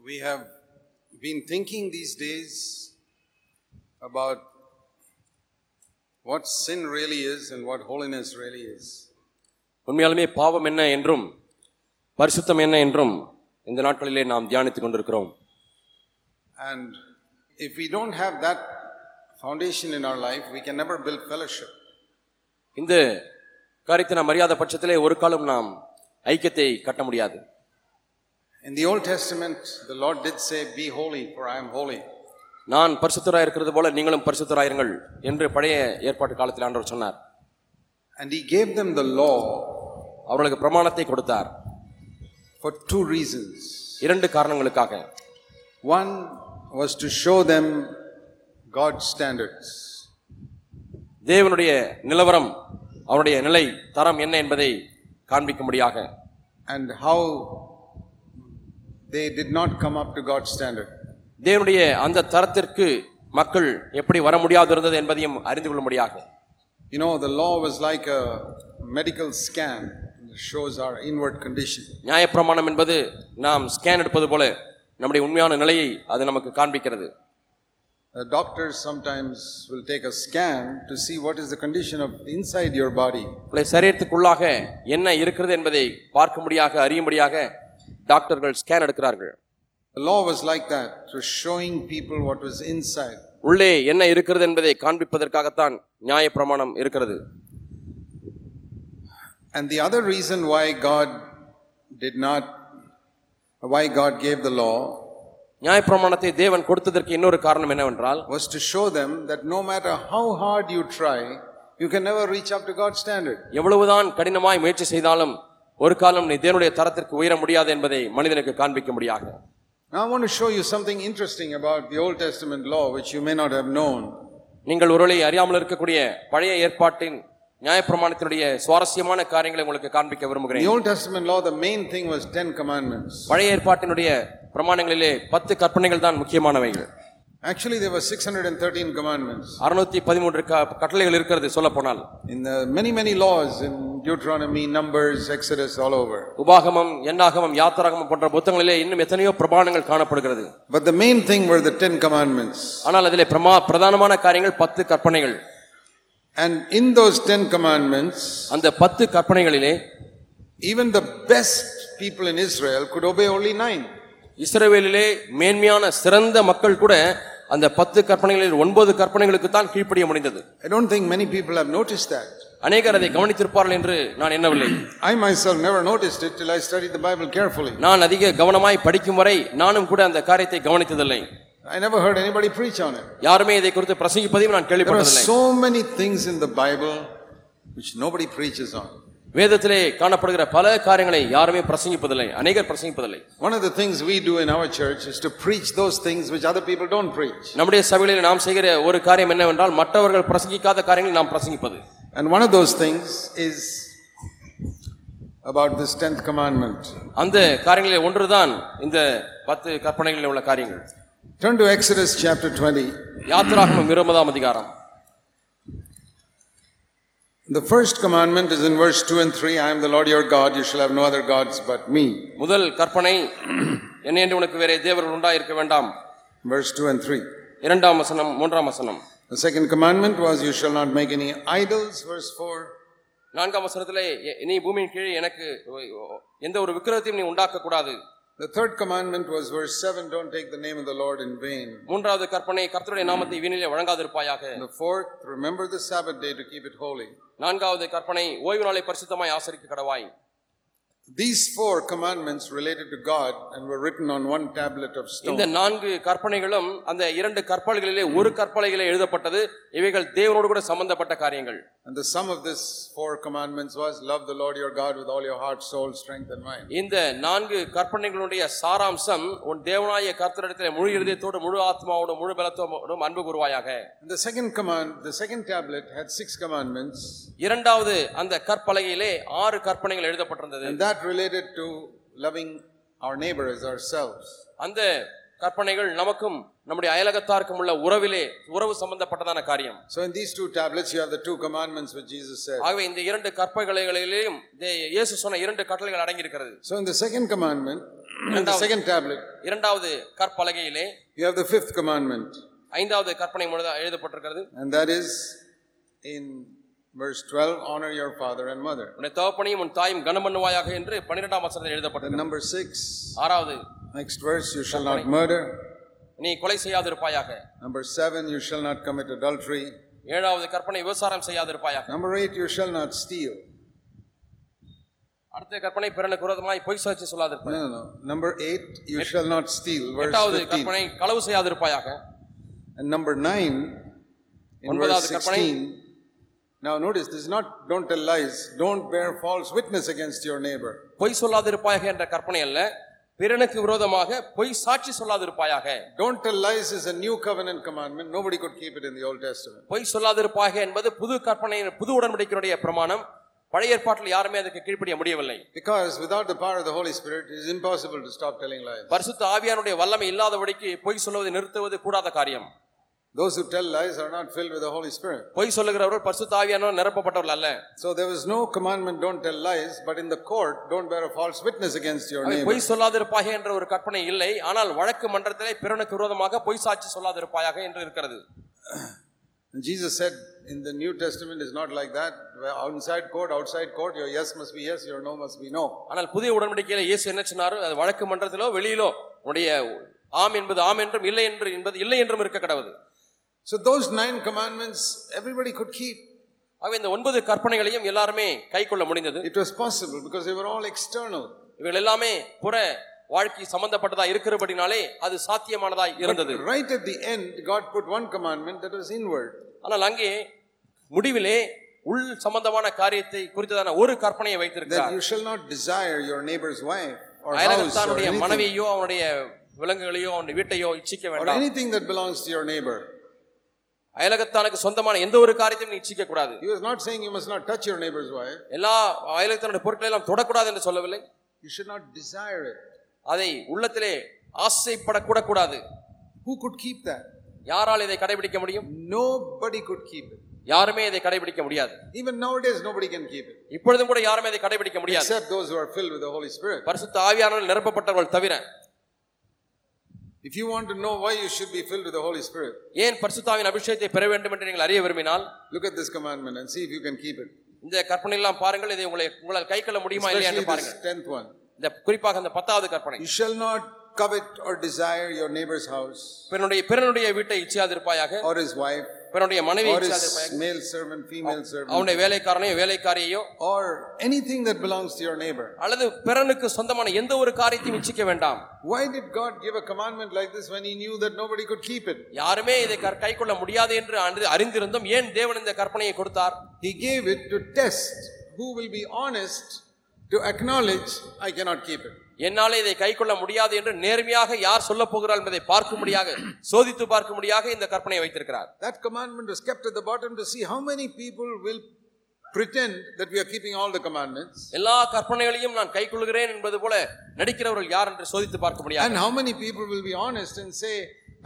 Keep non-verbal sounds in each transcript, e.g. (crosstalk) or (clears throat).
We have been thinking these days about what sin really is and what holiness really is. உண்மையாலுமே பாவம் என்ன என்றும் பரிசுத்தம் என்ன என்றும் இந்த நாட்களிலே நாம் தியானித்துக் கொண்டிருக்கிறோம் And if we don't have that foundation in our life, we can never build fellowship. இந்த காரியத்தை நாம் அறியாத பட்சத்திலே ஒரு காலம் நாம் ஐக்கியத்தை கட்ட முடியாது In the Old Testament, the Lord did say, Be holy, for I am holy. நான் பரிசுத்தராய் இருக்கிறது போல நீங்களும் பரிசுத்தராயிருங்கள் என்று பழைய ஏற்பாட்டு காலத்தில் ஆண்டவர் சொன்னார் And He gave them the law அவர்களுக்கு பிரமாணத்தை கொடுத்தார் for two reasons. இரண்டு காரணங்களுக்காக One was to show them God's standards. தேவனுடைய நிலவரம் அவருடைய நிலை தரம் என்ன என்பதை காண்பிக்கும்படியாக and how they did not come up to God's standard. தேவனுடைய அந்த தரத்திற்கு மக்கள் எப்படி வர முடியாது இருந்தது என்பதையும் அறிந்து கொள்ளும்படியாக You know, the law was like a medical scan that shows our inward condition. நியாயப்பிரமாணம் என்பது நாம் ஸ்கேன் எடுப்பது போல நம்முடைய உண்மையான நிலையை அது நமக்கு காண்பிக்கிறது The doctors sometimes will take a scan to see what is the condition of inside your body. உங்களுடைய சரீரத்துக்குள்ளாக என்ன இருக்கிறது என்பதை பார்க்கும்படியாக அறியும்படியாக டாக்டர்கள் ஸ்கேன் எடுக்கிறார்கள் The law was like that, it was showing people what was inside. உள்ளே என்ன இருக்கிறது என்பதை காண்பிப்பதற்காகத்தான் நியாயப்பிரமாணம் இருக்கிறது And the other reason why God did not, why God gave the law நியாயப்பிரமாணத்தை தேவன் கொடுத்ததற்கு இன்னொரு காரணம் என்னவென்றால் was to show them that no matter how hard you try, you can never reach up to God's standard. எவ்வளவுதான் கடினமாய் முயற்சி செய்தாலும் ஒரு காலம் நீ தேவனுடைய தரத்திற்கு உயர முடியாது என்பதை மனிதனுக்கு காண்பிக்கும்படியாக Now, I want to show you something interesting about the Old Testament law, which you may not have known. நீங்கள் ஒருவேளை அறியாமல் இருக்கக்கூடிய பழைய ஏற்பாட்டின் நியாயப்பிரமாணத்தினுடைய சுவாரஸ்யமான காரியங்களை உங்களுக்கு காண்பிக்க In the விரும்புகிறேன் Old Testament law, the main thing was Ten Commandments. பழைய ஏற்பாட்டினுடைய பிரமாணங்களிலே பத்து கற்பனைகள் தான் முக்கியமானவைகள் Actually, there were 613 commandments. அறுநூத்தி பதிமூன்று க- கட்டளைகள் இருக்கிறது சொல்ல போனால் In the many, many laws in Deuteronomy, Numbers, Exodus, all over. உபாகமம் எண்ணாகமம் யாத்திராகமம் போன்ற புத்தகங்களிலே இன்னும் எத்தனையோ பிரமாணங்கள் காணப்படுகிறது But the main thing were the Ten Commandments. ஆனால் அதிலே பிரமா பிரதானமான காரியங்கள் பத்து கற்பனைகள் And in those Ten Commandments, அந்த பத்து கற்பனைகளிலே even the best people in Israel could obey only nine. இஸ்ரவேலிலே மேன்மையான சிறந்த மக்கள் கூட அந்த பத்து கற்பனைகளில் ஒன்பது கற்பனைகளுக்கு தான் கீழ்ப்படிய முடிந்தது I don't think many people have noticed that. அநேகர் அதை கவனித்திருப்பார்கள் என்று நான் எண்ணவில்லை I myself never noticed it till I studied the Bible carefully. நான் அதிக கவனமாய் படிக்கும் வரை நானும் கூட அந்த காரியத்தை கவனித்ததில்லை I never heard anybody preach on it. யாருமே இதை குறித்து பிரசங்கிப்பதையும் நான் There are கேள்விப்பட்டதில்லை so many things in the Bible which nobody preaches on. வேதத்திலே காணப்படுகிற பல காரியங்களை யாருமே பிரசங்கிப்பதில்லை அநேகர் பிரசங்கிப்பதில்லை One of the things we do in our church is to preach those things which other people don't preach. நம்முடைய சபையிலே நாம் செய்கிற ஒரு காரியம் என்னவென்றால் மற்றவர்கள் பிரசங்கிக்காத காரியங்களை நாம் பிரசங்கிப்பது And one of those things is about this 10th commandment. அந்த காரியங்களில் ஒன்றுதான் இந்த பத்து கற்பனைகளில் உள்ள காரியங்கள் Turn to Exodus chapter 20. யாத்திராகமம் இருபதாம் அதிகாரம் The first commandment is in verse 2 and 3 I am the Lord your God, you shall have no other gods but me. (clears throat) முதல் கற்பனை என்ன என்று உனக்கு வேற தேவர்கள் உண்டாயிருக்க வேண்டாம் Verse 2 and 3. இரண்டாம் வசனம் மூன்றாம் வசனம் The second commandment was, You shall not make any idols. Verse 4. நான்காம் வசனத்திலே எ- நீ பூமியின் கீழே எனக்கு எந்த ஒரு விக்கிரகத்தையும் நீ உண்டாக்க கூடாது The third commandment was verse 7 Don't take the name of the Lord in vain. மூன்றாவது கற்பனை கர்த்தருடைய நாமத்தை வீணிலே வழங்காதிருப்பாயாக And the fourth, remember the Sabbath day to keep it holy. நான்காவது கற்பனை ஓய்வு நாளை பரிசுத்தமாய் ஆசரிக்க கடவாய் These four commandments related to God and were written on one tablet of இந்த stone. நான்கு கற்பனைகளும் அந்த இரண்டு கற்பனைகளிலே ஒரு கற்பனைகளே எழுதப்பட்டது இவைகள் தேவனோடு கூட சம்பந்தப்பட்ட காரியங்கள் And the sum of this four commandments was love the Lord your God with all your heart, soul, strength, and mind. இந்த நான்கு கற்பனைகளுடைய சாராம்சம் உன் தேவனாய கர்த்தரிடத்தில் முழு இருதயத்தோடு முழு ஆத்மாவோடு முழு பலத்தோடும் அன்பு கூறுவாயாக And the second command, the second tablet had six commandments, இரண்டாவது அந்த கற்பலகையிலே ஆறு கற்பனைகள் எழுதப்பட்டிருந்தது and that related to loving our neighbor as ourselves. அந்த கற்பனைகள் நமக்கும் நம்முடைய அயலகத்தாருக்கும் உள்ள உறவிலே உறவு சம்பந்தப்பட்டதான காரியம் So in these two tablets, you have the two commandments which Jesus said. ஆகவே இந்த இரண்டு கற்பனைகளிலேயும் தே- இயேசு சொன்ன இரண்டு கட்டளைகள் அடங்கியிருக்கிறது So in the second commandment, in the second tablet, இரண்டாவது கற்பலகையிலே you have the fifth commandment. ஐந்தாவது கற்பனை முழுதா எழுதப்பட்டிருக்கிறது And that is in verse 12 honor your father and mother. உன்னை தகப்பனையும் உன் தாயும் கனமண்ணுவாயாக என்று பன்னிரெண்டாம் வசனத்தில் Then எழுதப்பட்டிருக்கிறது number 6, ஆறாவது next verse, you shall not murder. நீ கொலை செய்யாதிருப்பாயாக Number 7, you shall not commit adultery. ஏழாவது கற்பனை விபசாரம் செய்யாதிருப்பாயாக Number 8, you shall not steal. அடுத்த கற்பனை பிறனுக்கு விரோதமாய் பொய் சாட்சி சொல்லாதிருப்பாய் No, no, no. Number 8, you shall not steal. Verse எட்டாவது 15. கற்பனை களவு செய்யாதிருப்பாயாக And number 9, in ஒன்பதாவது verse கற்பனை. 16. Now notice, this is not don't tell lies, don't bear false witness against your neighbor. பொய் சொல்லாதிருப்பாயாக என்ற கற்பனை அல்ல பிறனுக்கு விரோதமாக பொய் சாட்சி சொல்லாதிருப்பாயாக Don't tell lies is a new covenant commandment. Nobody could keep it in the Old Testament. பொய் சொல்லாதிருப்பாக என்பது புது கற்பனை புது உடன்படிக்கையுடைய பிரமாணம் பழைய ஏற்பாட்டில் யாருமே அதுக்கு கீழ்ப்படிய முடியவில்லை Because without the power of the Holy Spirit, it is impossible to stop telling lies. பரிசுத்த ஆவியானுடைய வல்லமை இல்லாதபடிக்கு பொய் சொல்லுவதை நிறுத்துவது கூடாத காரியம் Those who tell lies are not filled with the Holy Spirit. பொய் சொல்லுகிறவர்கள் பரிசுத்த ஆவியானவர் நிரப்பப்பட்டவர்கள் அல்ல So there was no commandment, don't tell lies, but in the court, don't bear a false witness against your அவை neighbor. பொய் சொல்லாதிருப்பாக என்ற ஒரு கற்பனை இல்லை ஆனால் வழக்கு மன்றத்திலே பிறனுக்கு விரோதமாக பொய் சாட்சி சொல்லாதிருப்பாயாக என்று இருக்கிறது And Jesus said in the New Testament is not like that. Where Inside court, outside court, your yes must be yes, your no must be no. ஆனால் புதிய உடன்படிக்கையில இயேசு என்ன சொன்னாரு அது வழக்கு மன்றத்திலோ வெளியிலோ உடைய ஆம் என்பது ஆம் என்றும் இல்லை என்று என்பது இல்லை என்றும் இருக்க கடவுது So those nine commandments, everybody could keep. ஆகவே இந்த ஒன்பது கற்பனைகளையும் எல்லாருமே கை கொள்ள முடிந்தது It was possible because they were all external. இவைகள் எல்லாமே புற வாழ்க்கை சம்பந்தப்பட்டதா இருக்கிறபடினாலே அது சாத்தியமானதா இருந்தது Right at the end, God put one commandment that was inward. ஆனால் அங்கே முடிவிலே உள் சம்பந்தமான காரியத்தை குறித்ததான ஒரு கற்பனையை That வைத்திருக்கிறார் you shall not desire your neighbor's wife or house or அயலகத்தானுடைய anything, மனைவியோ அவனுடைய விலங்குகளையோ அவனுடைய வீட்டையோ இச்சிக்க or வேண்டாம் anything that belongs to your neighbor. அயலகத்தானுக்கு சொந்தமான எந்த ஒரு காரியத்தையும் நீ இச்சிக்க கூடாது He was not saying you must not touch your neighbor's wife. எல்லா அயலகத்தானுடைய பொருட்களை எல்லாம் தொடக்கூடாது என்று சொல்லவில்லை You should not desire it. அதை உள்ளத்திலே ஆசைப்படக்கூட கூடாது Who could keep that? யாரால் இதை கடைபிடிக்க முடியும் Nobody could keep it. யாருமே இதை கடைபிடிக்க முடியாது Even nowadays, nobody can keep it. இப்பொழுதும் கூட யாருமே இதை கடைபிடிக்க முடியாது Except those who are filled with the Holy Spirit. பரிசுத்த ஆவியானவர்கள் நிரப்பப்பட்டவர்கள் தவிர If you want to know why you should be filled with the Holy Spirit, ஏன் பரிசுத்தாவின் அபிஷேகத்தை பெற வேண்டும் என்று நீங்கள் அறிய விரும்பினால் look at this commandment and see if you can keep it. இந்த கற்பனை எல்லாம் பாருங்கள் இதை உங்களை உங்களால் கை கொள்ள முடியுமா இல்லையா Especially என்று பாருங்கள் this tenth one. இந்த குறிப்பாக இந்த பத்தாவது கற்பனை You shall not covet or desire your neighbor's house பிறனுடைய பிறனுடைய வீட்டை இச்சியாதிருப்பாயாக or his wife பிறனுடைய மனைவி or his இச்சியாதிருப்பாயாக male servant, female servant, அவனுடைய வேலைக்காரனையோ வேலைக்காரியையோ or anything that belongs to your neighbor. அல்லது பிறனுக்கு சொந்தமான எந்த ஒரு காரியத்தையும் இச்சிக்க வேண்டாம் Why did God give a commandment like this when He knew that nobody could keep it? யாருமே இதை கை கொள்ள முடியாது என்று அறிந்து- அறிந்திருந்தும் ஏன் தேவன் இந்த கற்பனையை கொடுத்தார் He gave it to test who will be honest to acknowledge, I cannot keep it. என்னாலே இதை கை கொள்ள முடியாது என்று நேர்மையாக யார் சொல்ல போகிறார் என்பதை பார்க்கும்படியாக சோதித்து பார்க்கும்படியாக இந்த கற்பனையை வைத்திருக்கிறார். That commandment was kept at the bottom to see how many people will pretend that we are keeping all the commandments. எல்லா கற்பனைகளையும் நான் கை கொள்கிறேன் என்பது போல நடிக்கிறவர்கள் யார் என்று சோதித்து பார்க்கும்படியாக. And how many people will be honest and say,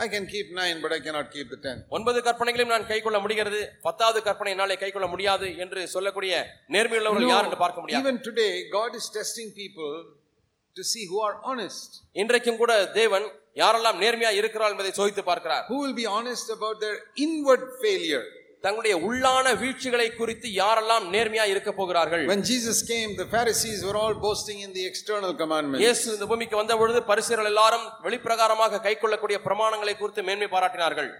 I can keep nine, but I cannot keep the ten. ஒன்பது கற்பனைகளையும் நான் கை கொள்ள முடிகிறது பத்தாவது கற்பனை என்னாலே கை கொள்ள முடியாது என்று சொல்லக்கூடிய நேர்மையுள்ளவர்கள் யார் என்று பார்க்க முடியாது. even today, God is testing people to see who are honest. இன்றைக்கும் கூட தேவன் யாரெல்லாம் நேர்மையா இருக்கிறார் என்பதை சோதித்து பார்க்கிறார் Who will be honest about their inward failure. தங்களுடைய உள்ளான வீழ்ச்சிகளை குறித்து யாரெல்லாம் நேர்மையா இருக்க போகிறார்கள் When Jesus came, the Pharisees were all boasting in the external commandments. இயேசு இந்த பூமிக்கு வந்த பொழுது பரிசுகள் எல்லாரும் வெளிப்பிரகாரமாக கை கொள்ளக்கூடிய பிரமாணங்களை குறித்து மேன்மை பாராட்டினார்கள்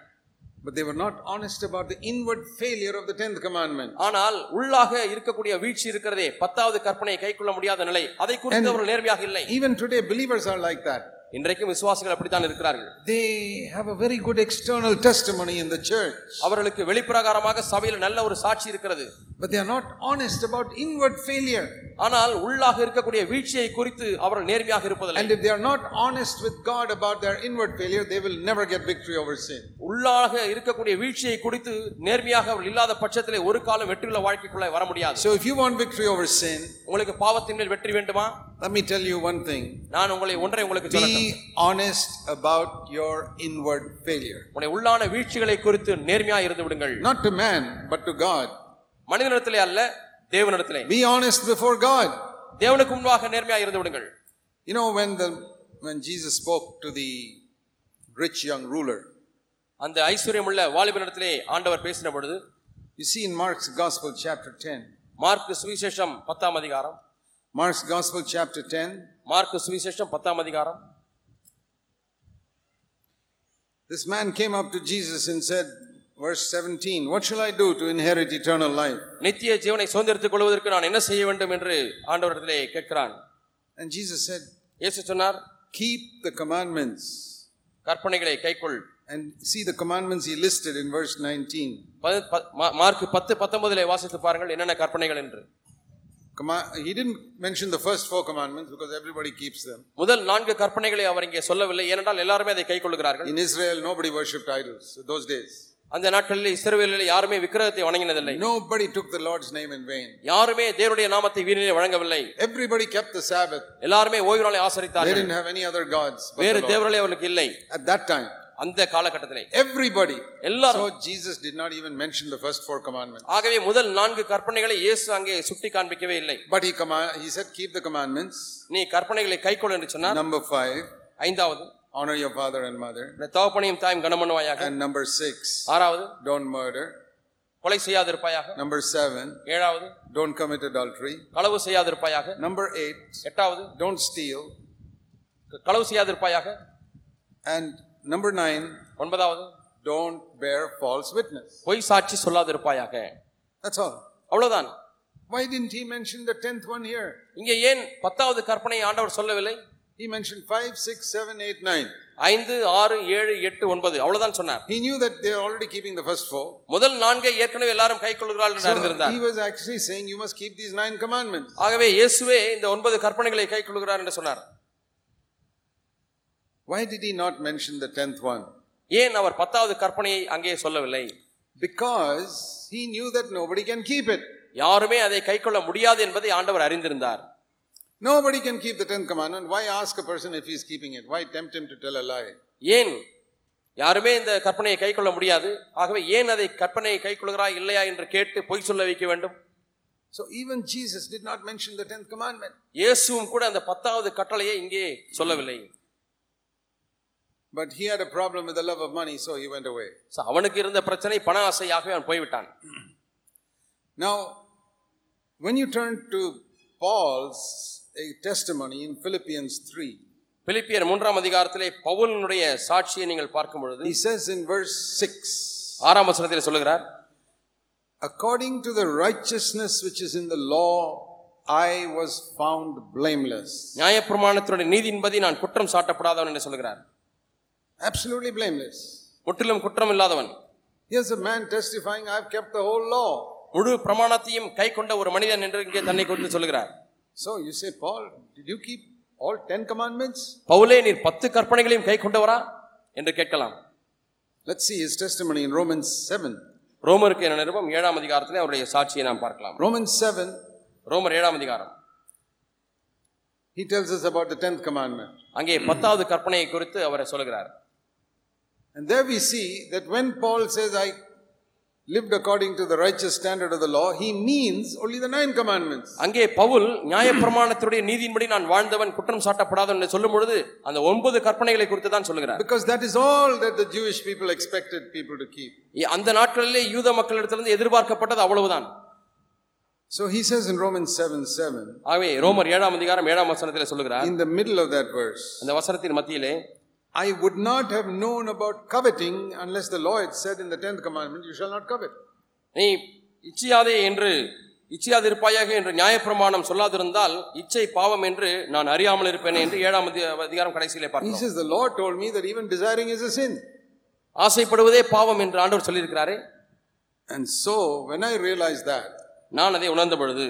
But they were not honest about the inward failure of the tenth commandment. ஆனால் உள்ளாக இருக்கக்கூடிய வீழ்ச்சி இருக்கிறதே பத்தாவது கற்பனையை கை கொள்ள முடியாத நிலை அதை குறித்து அவர்கள் நேர்மையாக இல்லை Even today, believers are like that. இன்றைக்கும் விசுவாசிகள் அப்படித்தான் இருக்கிறார்கள் They have a very good external testimony in the church. அவர்களுக்கு வெளிப்பிரகாரமாக சபையில் நல்ல ஒரு சாட்சி இருக்கிறது but they are not honest about inward failure. ஆனால் உள்ளாக இருக்கக்கூடிய வீழ்ச்சியை குறித்து அவர்கள் நேர்மையாக இருப்பதில்லை And if they are not honest with God about their inward failure, they will never get victory over sin. உள்ளாக இருக்கக்கூடிய வீழ்ச்சியை குறித்து நேர்மையாக அவர்கள் இல்லாத பட்சத்திலே ஒரு காலம் வெற்றியுள்ள வாழ்க்கைக்குள்ள வர முடியாது So if you want victory over sin, உங்களுக்கு பாவத்தின் மேல் வெற்றி வேண்டுமா let me tell you one thing. நான் உங்களை ஒன்றை உங்களுக்கு சொல்லட்டும் Be honest about your inward failure. உங்களுடைய உள்ளான வீழ்ச்சிகளை குறித்து நேர்மையா இருந்து விடுங்கள் Not to man, but to God. மனிதனிடத்திலே அல்ல தேவனிடத்திலே Be honest before God. தேவனுக்கு முன்பாக நேர்மையா இருந்து விடுங்கள் You know, when the when Jesus spoke to the rich young ruler, அந்த ஐஸ்வர்யமுள்ள வாலிபனிடத்திலே ஆண்டவர் பேசின பொழுது you see in Mark's Gospel, chapter 10. Mark சுவிசேஷம் பத்தாம் அதிகாரம் Mark's Gospel, chapter 10. மார்க் சுவிசேஷம் பத்தாம் அதிகாரம் This man came up to Jesus and said, verse 17, What shall I do to inherit eternal life? நித்திய ஜீவனை சுதந்திரத்துக் கொள்வதற்கு நான் என்ன செய்ய வேண்டும் என்று ஆண்டவரிடத்திலே கேட்கிறான் And Jesus said, இயேசு சொன்னார் Keep the commandments. கற்பனைகளை கைக்கொள் And see the commandments he listed in verse 19. பதி- ப- மா- மார்க் பத்து பத்தொன்பதிலே வாசித்து பாருங்கள் என்னென்ன கற்பனைகள் என்று Comma- He didn't mention the first four commandments because everybody keeps them. முதல் நான்கு கற்பனைகளை அவர் இங்கே சொல்லவில்லை ஏனென்றால் எல்லாருமே அதை கைக்கொள்கிறார்கள் In Israel, nobody worshipped idols those days. அந்த நாட்களில் இஸ்ரவேலில் யாருமே விக்கிரகத்தை வணங்கினதில்லை Nobody took the Lord's name in vain. யாருமே தேவனுடைய நாமத்தை வீணிலே வழங்கவில்லை Everybody kept the Sabbath. எல்லாருமே ஓய்வு நாளை They ஆசரித்தார்கள் didn't have any other gods. வேறு. தேவர்களே அவர்களுக்கு இல்லை At that time, அந்த காலகட்டத்திலே everybody. எல்லாரும் So Jesus did not even mention the first four commandments. ஆகவே முதல் நான்கு கற்பனைகளை இயேசு அங்கே சுட்டி காண்பிக்கவே இல்லை But he, command, he said, Keep the commandments. நீ கற்பனைகளை கைக்கொள் என்று சொன்னார் Number five, ஐந்தாவது honor your father and mother. தகப்பனையும் தாயும் கனம் பண்ணுவாயாக And number six, ஆறாவது don't murder. கொலை செய்யாதிருப்பாயாக Number seven, ஏழாவது don't commit adultery. களவு செய்யாதிருப்பாயாக Number eight, எட்டாவது don't steal. களவு செய்யாதிருப்பாயாக And number nine, ஒன்பதாவது don't bear false witness. பொய் சாட்சி சொல்லாதிருப்பாயாக That's all. அவ்வளவுதான் Why didn't he mention the tenth one here? இங்கே ஏன் பத்தாவது கற்பனை ஆண்டவர் சொல்லவில்லை He mentioned five, six, seven, eight, nine. ஐந்து ஆறு ஏழு எட்டு ஒன்பது அவ்வளவுதான் சொன்னார் He knew that they are already keeping the first four. முதல் நான்கை ஏற்கனவே எல்லாரும் கை கொள்கிறார்கள் என்று So அறிந்திருந்தார் he was actually saying, You must keep these nine commandments. ஆகவே இயேசுவே இந்த ஒன்பது கற்பனைகளை கை கொள்கிறார் என்று சொன்னார் Why did he not mention the tenth one? ஏன் அவர் பத்தாவது கற்பனையை அங்கே சொல்லவில்லை Because he knew that nobody can keep it. யாருமே அதை கை கொள்ள முடியாது என்பதை ஆண்டவர் அறிந்திருந்தார் Nobody can keep the tenth commandment. Why ask a person if he's keeping it? Why tempt him to tell a lie? ஏன் யாருமே இந்த கற்பனையை கை கொள்ள முடியாது ஆகவே ஏன் அதை கற்பனையை கை கொள்கிறா இல்லையா என்று கேட்டு பொய் சொல்ல வைக்க வேண்டும் So even Jesus did not mention the tenth commandment. இயேசுவும் கூட அந்த பத்தாவது கட்டளையை இங்கே சொல்லவில்லை But he had a problem with the love of money, so he went away. So, அவனுக்கு இருந்த பிரச்சனை பண ஆசையாகவே அவன் போய்விட்டான் Now, when you turn to Paul's eh, testimony in Philippians 3, பிலிப்பியர் மூன்றாம் அதிகாரத்திலே பவுலினுடைய சாட்சியை நீங்கள் பார்க்கும் பொழுது he says in verse 6 ஆறாம் வசனத்தில் சொல்லுகிறார் According to the righteousness which is in the law, I was found blameless. நியாயப்பிரமாணத்தினுடைய நீதியின்படி நான் குற்றம் சாட்டப்படாதவன் என்று சொல்லுகிறார் Absolutely blameless. முற்றிலும் குற்றம் இல்லாதவன் Here's a man testifying, I've kept the whole law. முழு பிரமாணத்தையும் கை கொண்ட ஒரு மனிதன் என்று இங்கே தன்னை குறித்து சொல்லுகிறார் So you say, Paul, did you keep all ten commandments? பவுலே நீர் பத்து கற்பனைகளையும் கை கொண்டவரா என்று கேட்கலாம் Let's see his testimony in Romans 7. ரோமருக்கு என நிருபம் ஏழாம் அதிகாரத்திலே அவருடைய சாட்சியை நாம் பார்க்கலாம் Romans 7, ரோமர் ஏழாம் அதிகாரம் he tells us about the tenth commandment. அங்கே பத்தாவது கற்பனையை குறித்து அவரை சொல்லுகிறார் And there we see that when Paul says, I lived according to the righteous standard of the law, he means only the nine commandments. அங்கே பவுல் நியாயப்பிரமாணத்தினுடைய நீதியின்படி நான் வாழ்ந்தவன் குற்றம் சாட்டப்படாதவன் என்று சொல்லும் பொழுது அந்த ஒன்பது கற்பனைகளை குறித்து தான் சொல்லுகிறார் Because that is all that the Jewish people expected people to keep. அந்த நாட்களிலே யூத மக்களிடத்திலிருந்து எதிர்பார்க்கப்பட்டது அவ்வளவுதான் So he says in Romans 7 7, ஆகவே ரோமர் ஏழாம் அதிகாரம் ஏழாம் வசனத்தில் சொல்லுகிறார் in the middle of that verse, அந்த வசனத்தின் மத்தியிலே I would not have known about coveting unless the law had said in the tenth commandment, You shall not covet. நீ இச்சியாதே என்று இச்சியாதிருப்பாயாக என்று நியாயப்பிரமாணம் சொல்லாதிருந்தால் இச்சை பாவம் என்று நான் அறியாமல் இருப்பேன் என்று ஏழாம் அதி- அதிகாரம் கடைசியிலே He பார்க்கிறோம் says, The Lord told me that even desiring is a sin. ஆசைப்படுவதே பாவம் என்று ஆண்டவர் சொல்லியிருக்கிறாரே And so when I realized that, நான் அதை உணர்ந்த பொழுது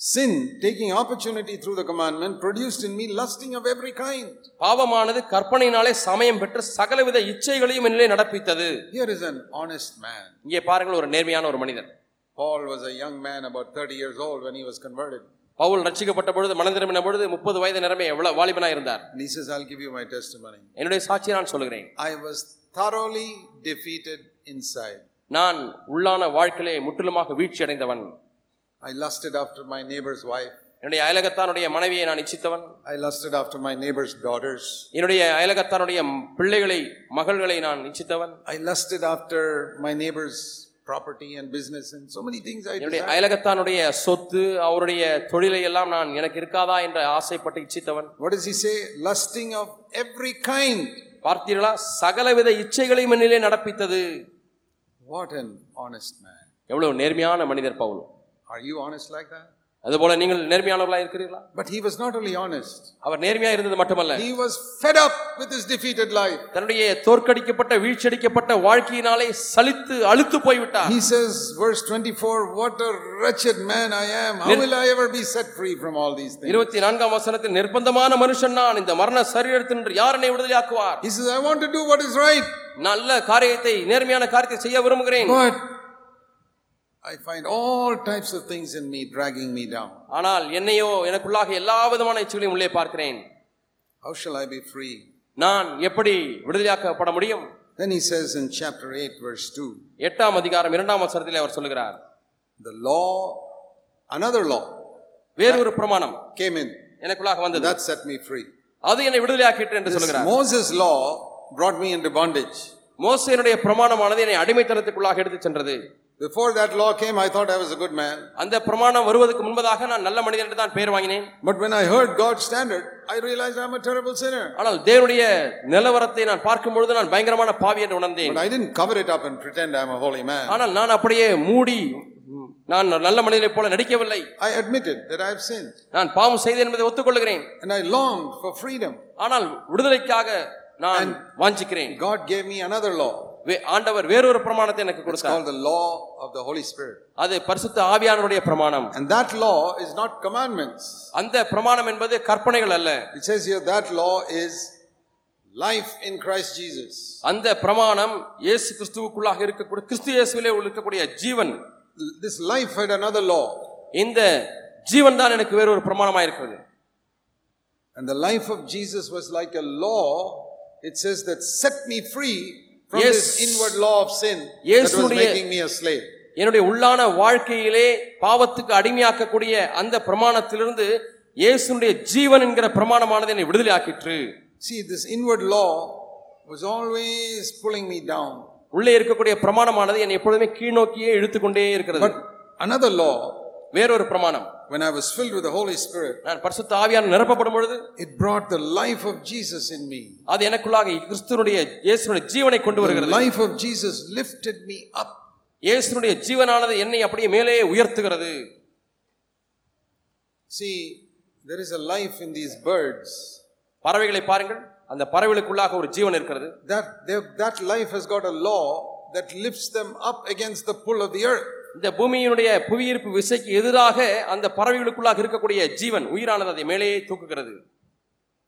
Sin, taking opportunity through the commandment, produced in me lusting of every kind. பாவமானது கற்பனையினாலே சமயம் பெற்று சகலவித இச்சைகளையும் என்னிலே நடப்பித்தது Here is an honest man. இங்கே பாருங்கள் ஒரு நேர்மையான ஒரு மனிதன் Paul was a young man, about 30 years old, when he was converted. Pavul ரட்சிக்கப்பட்ட பொழுது மனம் திரும்பின பொழுது முப்பது வயது நிறமே எவ்வளவு வாலிபனா இருந்தார் And he says, I'll give you my testimony. என்னுடைய சாட்சியை நான் சொல்லுகிறேன் I was thoroughly defeated inside. நான் உள்ளான வாழ்க்கையிலே முற்றிலுமாக வீழ்ச்சி அடைந்தவன் I lusted after my neighbor's wife. என்னுடைய அயலகத்தானுடைய மனைவியை நான் இச்சித்தவன் I lusted after my neighbor's daughters. என்னுடைய அயலகத்தானுடைய பிள்ளைகளை மகள்களை நான் இச்சித்தவன் I lusted after my neighbor's property and business and so many things I என்னுடைய desired. அயலகத்தானுடைய சொத்து அவருடைய தொழிலை எல்லாம் நான் எனக்கு இருக்காதா என்று ஆசைப்பட்டு இச்சித்தவன் What does he say? Lusting of every kind. பார்த்தீர்களா சகலவித இச்சைகளையும் என்னிலே நடப்பித்தது What an honest man. எவ்வளவு நேர்மையான மனிதர் Pavul Are you honest like that? அதுபோல நீங்கள் நேர்மையானவர்களா இருக்கிறீர்களா But he was not only honest, அவர் நேர்மையா இருந்தது மட்டுமல்ல he was fed up with his defeated life. தன்னுடைய தோற்கடிக்கப்பட்ட வீழ்ச்சியடிக்கப்பட்ட வாழ்க்கையினாலே சலித்து அழுத்து போய்விட்டார் He says, verse 24, What a wretched man I am. How will I ever be set free from all these things? இருபத்தி நான்காம் வசனத்தில் நிர்பந்தமான மனுஷன் நான் இந்த மரண சரீரத்தின்று யார் என்னை விடுதலையாக்குவார் He says, I want to do what is right, நல்ல காரியத்தை நேர்மையான காரியத்தை செய்ய விரும்புகிறேன் but I find all types of things in me dragging me down. ஆனால் என்னையோ எனக்குள்ளாக எல்லா விதமான இச்சைகளையும் உள்ளே பார்க்கிறேன் How shall I be free? நான் எப்படி விடுதலையாக்கப்பட முடியும் Then he says in chapter 8, verse 2, எட்டாம் அதிகாரம் இரண்டாம் வசனத்திலே அவர் சொல்லுகிறார் the law, another law வேறொரு பிரமாணம் came in. எனக்குள்ளாக வந்தது That set me free. அது என்னை விடுதலையாக்கிட்டு என்று This சொல்லுகிறார் Moses' law brought me into bondage. மோசேனுடைய பிரமாணமானது என்னை அடிமைத்தனத்துக்குள்ளாக எடுத்து சென்றது Before that law came, I thought I was a good man. அந்த பிரமாணம் வருவதற்கு முன்பதாக நான் நல்ல மனிதன் என்று தான் பெயர் வாங்கினேன் But when I heard God's standard, I realized I'm a terrible sinner. ஆனால் தேவனுடைய நிலவரத்தை நான் பார்க்கும் பொழுது நான் பயங்கரமான பாவி என்று உணர்ந்தேன் But I didn't cover it up and pretend I'm a holy man. ஆனால் நான் அப்படியே மூடி ம், நான் நல்ல மனிதனைப் போல நடிக்கவில்லை I admitted that I have sinned. நான் பாவம் செய்தேன் என்பதை ஒத்துக்கொள்கிறேன் And I longed for freedom. ஆனால் விடுதலைக்காக நான் வாஞ்சிக்கிறேன் God gave me another law. வே- ஆண்டவர் வேறொரு பிரமாணத்தை எனக்கு It's கொடுத்தார் called the law of the Holy Spirit. அது பரிசுத்த ஆவியானவருடைய பிரமாணம் And that law is not commandments. அந்த பிரமாணம் என்பது கற்பனைகள் அல்ல It says here that law is life in Christ Jesus. அந்த பிரமாணம் இயேசு கிறிஸ்துவுக்குள்ளாக இருக்கக்கூடிய கிறிஸ்து இயேசுவிலே இருக்கக்கூடிய ஜீவன் This life had another law. இந்த ஜீவன் தான் எனக்கு வேறொரு பிரமாணமா இருக்கிறது And the life of Jesus was like a law, it says that set me free from Yes. this inward law of sin that Yes, was உடைய- making me a slave. என்னுடைய உள்ளான வாழ்க்கையிலே பாவத்துக்கு அடிமையாக்கக்கூடிய அந்த பிரமாணத்திலிருந்து இயேசுனுடைய ஜீவன் என்கிற பிரமாணமானது என்னை விடுதலை ஆக்கிற்று See, this inward law was always pulling me down. உள்ளே இருக்கக்கூடிய பிரமாணமானது என்னை எப்பொழுதுமே கீழ்நோக்கியே இழுத்துக்கொண்டே இருக்கிறது But another law, வேறொரு பிரமாணம் when I was filled with the Holy Spirit, நான் பரிசுத்த ஆவியான நிரப்பப்படும் பொழுது it brought the life of Jesus in me. அது எனக்குள்ளாக கிறிஸ்துனுடைய இயேசுனுடைய ஜீவனை கொண்டு The வருகிறது life of Jesus lifted me up. இயேசுனுடைய ஜீவனானது என்னை அப்படியே மேலே உயர்த்துகிறது See, there is a life in these birds. பறவைகளை பாருங்கள் அந்த பறவைகளுக்குள்ளாக ஒரு ஜீவன் இருக்கிறது That, they- that life has got a law that lifts them up against the pull of the earth. இந்த பூமியினுடைய புவியீர்ப்பு விசைக்கு எதிராக அந்த பறவைகளுக்குள்ளாக இருக்கக்கூடிய ஜீவன் உயிரானது அதை மேலே தூக்குகிறது.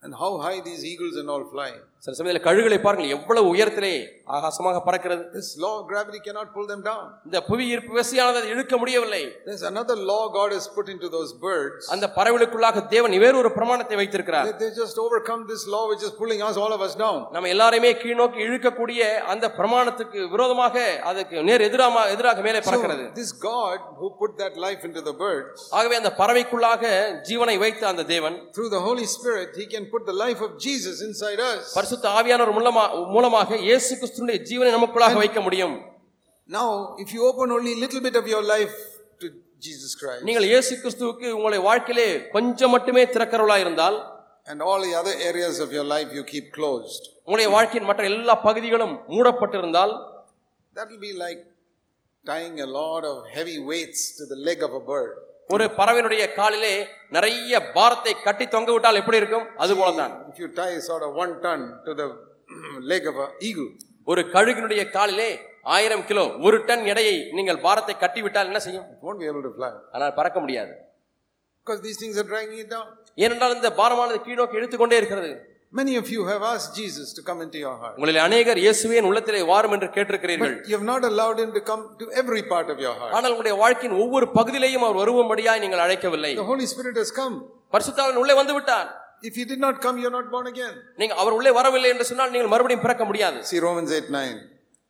And how high these eagles and all fly சில சமயத்தில் கழுகுகளை பாருங்கள் எவ்வளவு உயரத்திலே ஆகாசமாக பறக்கிறது This law of gravity cannot pull them down. இந்த புவி ஈர்ப்பு விசையானது அதை இழுக்க முடியவில்லை There's another law God has put into those birds. அந்த பறவைகளுக்குள்ளாக தேவன் வேறு ஒரு பிரமாணத்தை வைத்திருக்கிறார் They, they just overcome this law which is pulling us, all of us down. நம்ம எல்லாரையுமே கீழ்நோக்கி இழுக்கக்கூடிய அந்த பிரமாணத்துக்கு விரோதமாக அதுக்கு நேர் எதிராக எதிராக மேலே பறக்கிறது So, this God who put that life into the birds, ஆகவே அந்த பறவைக்குள்ளாக ஜீவனை வைத்த அந்த தேவன் through the Holy Spirit, He can put the life of Jesus inside us. பரிசுத்த ஆவியானவர் மூலமா மூலமாக இயேசு கிறிஸ்துனுடைய ஜீவனை நமக்குள்ளாக வைக்க முடியும் Now, if you open only a little bit of your life to Jesus Christ, நீங்கள் இயேசு கிறிஸ்துவுக்கு உங்களுடைய வாழ்க்கையிலே கொஞ்சம் மட்டுமே திறக்கிறவளா இருந்தால் and all the other areas of your life you keep closed, உங்களுடைய வாழ்க்கையின் மற்ற எல்லா பகுதிகளும் மூடப்பட்டிருந்தால் that will be like tying a lot of heavy weights to the leg of a bird. ஒரு பறவையினுடைய காலிலே நிறைய பாரத்தை கட்டி தொங்க விட்டால் எப்படி இருக்கும்? அது போலதான் If you tie sort of one ton to the (clears throat) leg of an eagle, ஒரு கழுகினுடைய காலிலே ஆயிரம் கிலோ ஒரு டன் எடையை நீங்கள் பாரத்தை கட்டிவிட்டால் என்ன செய்யும்? It won't be able to fly. ஆனால் பறக்க முடியாது. Because these things are dragging it down. ஏனென்றால் இந்த பாரமானது கீழ்நோக்கி இழுத்துக்கொண்டே இருக்கிறது. Many of you have asked Jesus to come into your heart. உங்களில் அநேகர் இயேசுவே என் உள்ளத்திலே வாரும் என்று கேட்டிருக்கிறீர்கள் But you have not allowed him to come to every part of your heart. ஆனால் உங்களுடைய வாழ்க்கையின் ஒவ்வொரு பகுதியிலேயும் அவர் வருவும்படியாய் நீங்கள் அழைக்கவில்லை The Holy Spirit has come. பரிசுத்தாவின் உள்ளே வந்து விட்டார் If he did not come, you're not born again. நீங்க அவர் உள்ளே வரவில்லை என்று சொன்னால் நீங்கள் மறுபடியும் பிறக்க முடியாது See Romans 8 9.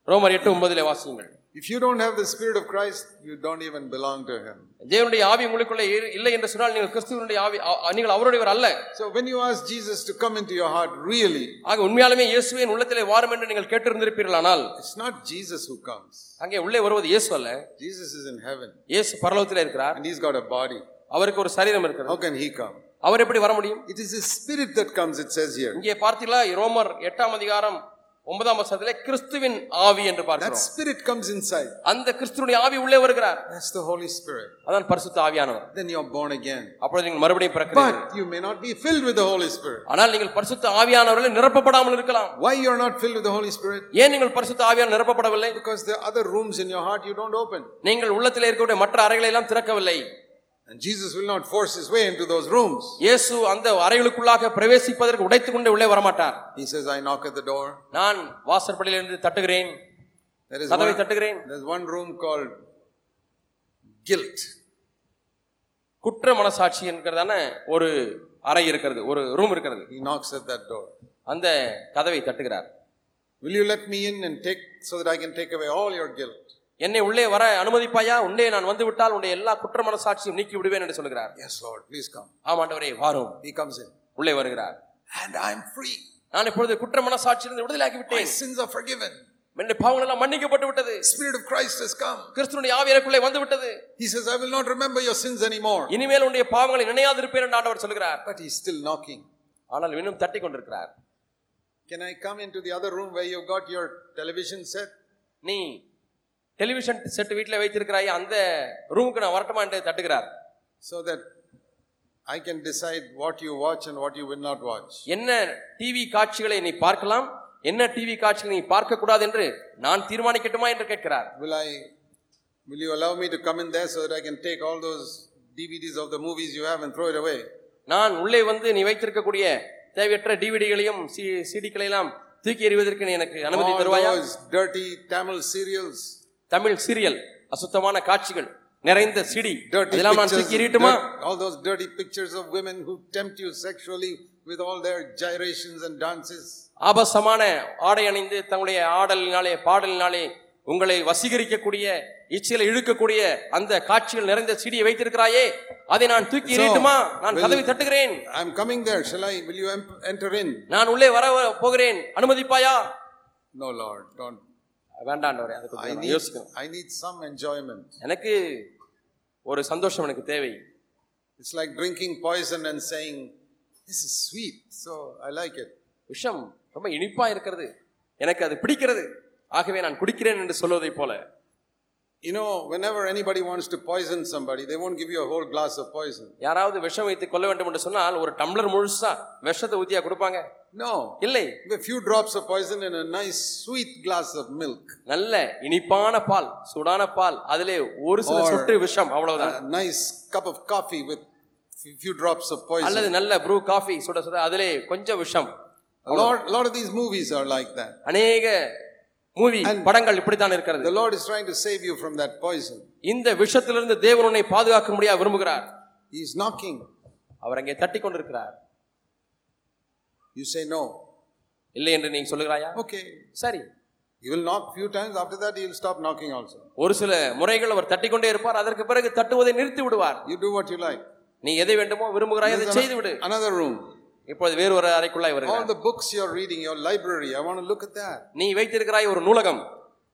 ரோமர் எட்டு ஒன்பதிலே வாசியுங்கள் If you don't have the Spirit of Christ, you don't even belong to him. தேவனுடைய ஆவி உங்களுக்குள்ளே இரு- இல்லை என்று சொன்னால் நீங்கள் கிறிஸ்துவனுடைய ஆவி அ- நீங்கள் அவருடையவர் அல்ல So when you ask Jesus to come into your heart, really, ஆக உண்மையாலுமே இயேசுவின் உள்ளத்திலே வாரும் என்று நீங்கள் கேட்டிருந்திருப்பீர்கள் ஆனால் it's not Jesus who comes. அங்கே உள்ளே வருவது இயேசு அல்ல Jesus is in heaven இயேசு பரலோகத்திலே இருக்கிறார் and he's got a body. அவருக்கு ஒரு சரீரம் இருக்கிறது How can he come? அவர் எப்படி வர முடியும் It is his spirit that comes, it says here. இங்கே பார்த்தீங்களா ரோமர் எட்டாம் அதிகாரம் ஒன்பதாம் வருஷத்திலே கிறிஸ்துவின் ஆவி என்று That பார்க்கிறோம் spirit comes inside. அந்த கிறிஸ்துவனுடைய ஆவி உள்ளே வருகிறார் That's the Holy Spirit. அதான் பரிசுத்த ஆவியானவர் Then you're born again. அப்பொழுது நீங்கள் மறுபடியும் பிறக்கிறீர்கள் But you may not be filled with the Holy Spirit. ஆனால் நீங்கள் பரிசுத்த ஆவியானவர்களை நிரப்பப்படாமல் இருக்கலாம் Why you're not filled with the Holy Spirit? ஏன் நீங்கள் பரிசுத்த ஆவியானவர் நிரப்பப்படவில்லை Because the other rooms in your heart you don't open. நீங்கள் உள்ளத்திலே இருக்கக்கூடிய மற்ற அறைகளை எல்லாம் திறக்கவில்லை And Jesus will not force his way into those rooms. இயேசு அந்த அறைகளுக்குள்ளாக பிரவேசிப்பதற்கு உடைத்துக் கொண்டு உள்ளே வரமாட்டார் He says, I knock at the door. நான் வாசற்படியிலிருந்து தட்டுகிறேன் There is கதவை one, தட்டுகிறேன் there's one room called guilt. குற்ற மனசாட்சி என்கிறதான ஒரு அறை இருக்கிறது ஒரு ரூம் இருக்கிறது He knocks at that door. அந்த கதவை தட்டுகிறார் Will you let me in and take so that I can take away all your guilt? என்னை உள்ளே வர அனுமதிப்பாயா உள்ளே நான் வந்து விட்டால் உன்னுடைய எல்லா குற்ற மனசாட்சியும் நீக்கி விடுவேன் என்று சொல்கிறார் Yes, Lord, please come. ஆமாண்டவரே வாரும் He comes in. உள்ளே வருகிறார் And I'm free. நான் இப்பொழுது குற்ற மனசாட்சியிலிருந்து விடுதலாக்கி My விட்டேன் sins are forgiven. என்னுடைய பாவங்கள் எல்லாம் மன்னிக்கப்பட்டு விட்டது Spirit of Christ has come. கிறிஸ்துனுடைய ஆவி எனக்குள்ளே வந்து விட்டது He says, I will not remember your sins anymore. இனிமேல் உன்னுடைய பாவங்களை நினையாதிருப்பேன் என்று ஆண்டவர் சொல்கிறார் But he's still knocking. ஆனால் இன்னும் தட்டி கொண்டிருக்கிறார் Can I come into the other room where you got your television set? நீ டெலிவிஷன் செட் வீட்டில் வைத்திருக்கிறாய் அந்த ரூமுக்கு நான் வரட்டுமா என்று தட்டுகிறார் So that I can decide what you watch and what you will not watch. என்ன டிவி காட்சிகளை நீ பார்க்கலாம் என்ன டிவி காட்சிகளை நீ பார்க்க கூடாது என்று நான் தீர்மானிக்கட்டுமா என்று கேட்கிறார் Will I will you allow me to come in there so that I can take all those DVDs of the movies you have and throw it away? நான் உள்ளே வந்து நீ வைத்திருக்கக்கூடிய தேவையற்ற டிவிடிகளையும் சிடிக்களையும் தூக்கி எறிவதற்கு எனக்கு அனுமதி தருவாயா dirty Tamil serials, Tamil serial அசுத்தமான காட்சிகள் நிறைந்த சிடி அதெல்லாம் நான் pictures, தூக்கி எறியட்டுமா dirt- all those dirty pictures of women who tempt you sexually with all their gyrations and dances. ஆபாசமான ஆடை அணிந்து தங்களுடைய ஆடலினாலே பாடலினாலே உங்களை வசீகரிக்கக்கூடிய இச்சையில இழுக்கக்கூடிய அந்த காட்சிகள் நிறைந்த சிடியை வைத்திருக்கிறாயே அதை நான் தூக்கி எறியட்டுமா நான் கதவை தட்டுகிறேன் I'm coming there. Shall I? Will you em- enter in? நான் உள்ளே வர போகிறேன் அனுமதிப்பாயா No, Lord, don't. வேண்டாண்டவரே அது கொஞ்சம் யோசிக்கணும். ஐ நீட் சம் என்ஜாய்மெண்ட் எனக்கு ஒரு சந்தோஷம் எனக்கு தேவை. It's like drinking poison and saying this is sweet so I like it விஷம் ரொம்ப இனிப்பாக இருக்கிறது. எனக்கு அது பிடிக்கிறது. ஆகவே நான் குடிக்கிறேன் என்று சொல்வதை போல. You know, whenever anybody wants to poison somebody, they won't give you a whole glass of poison. யாராவது விஷம் வைத்து கொள்ள வேண்டும் என்று சொன்னால் ஒரு டம்ளர் முழுசா விஷத்தை ஊத்தியா கொடுப்பாங்க No. இல்லை A few drops of poison in a nice sweet glass of milk. நல்ல இனிப்பான பால் சூடான பால் அதிலே ஒரு சில சொட்டு விஷம் அவ்வளவுதான் nice cup of coffee with a few drops of poison. அல்லது நல்ல ப்ரூ காஃபி சுட சுட அதிலே கொஞ்சம் விஷம் A lot, lot of these movies are like that. அநேக மூவி படங்கள் இப்படித்தான் இருக்கிறது The Lord is trying to save you from that poison. இந்த விஷத்திலிருந்து தேவன் உன்னை பாதுகாக்க முடியா விரும்புகிறார் He is knocking. அவர் அங்கே தட்டி கொண்டிருக்கிறார் You say no. இல்லை என்று நீ சொல்லுகிறாயா Okay. சரி He will knock few times. After that, he will stop knocking also. ஒரு சில முறைகள் அவர் தட்டிக்கொண்டே இருப்பார் அதற்கு பிறகு தட்டுவதை நிறுத்தி விடுவார் You do what you like. நீ எதை வேண்டுமோ விரும்புகிறாய் அதை செய்து விடு Another room. இப்பொழுது வேறு ஒரு அறைக்குள்ளாய் All வருகிறார் the books you're reading, your library, I want to look at that. நீ வைத்திருக்கிறாய் ஒரு நூலகம்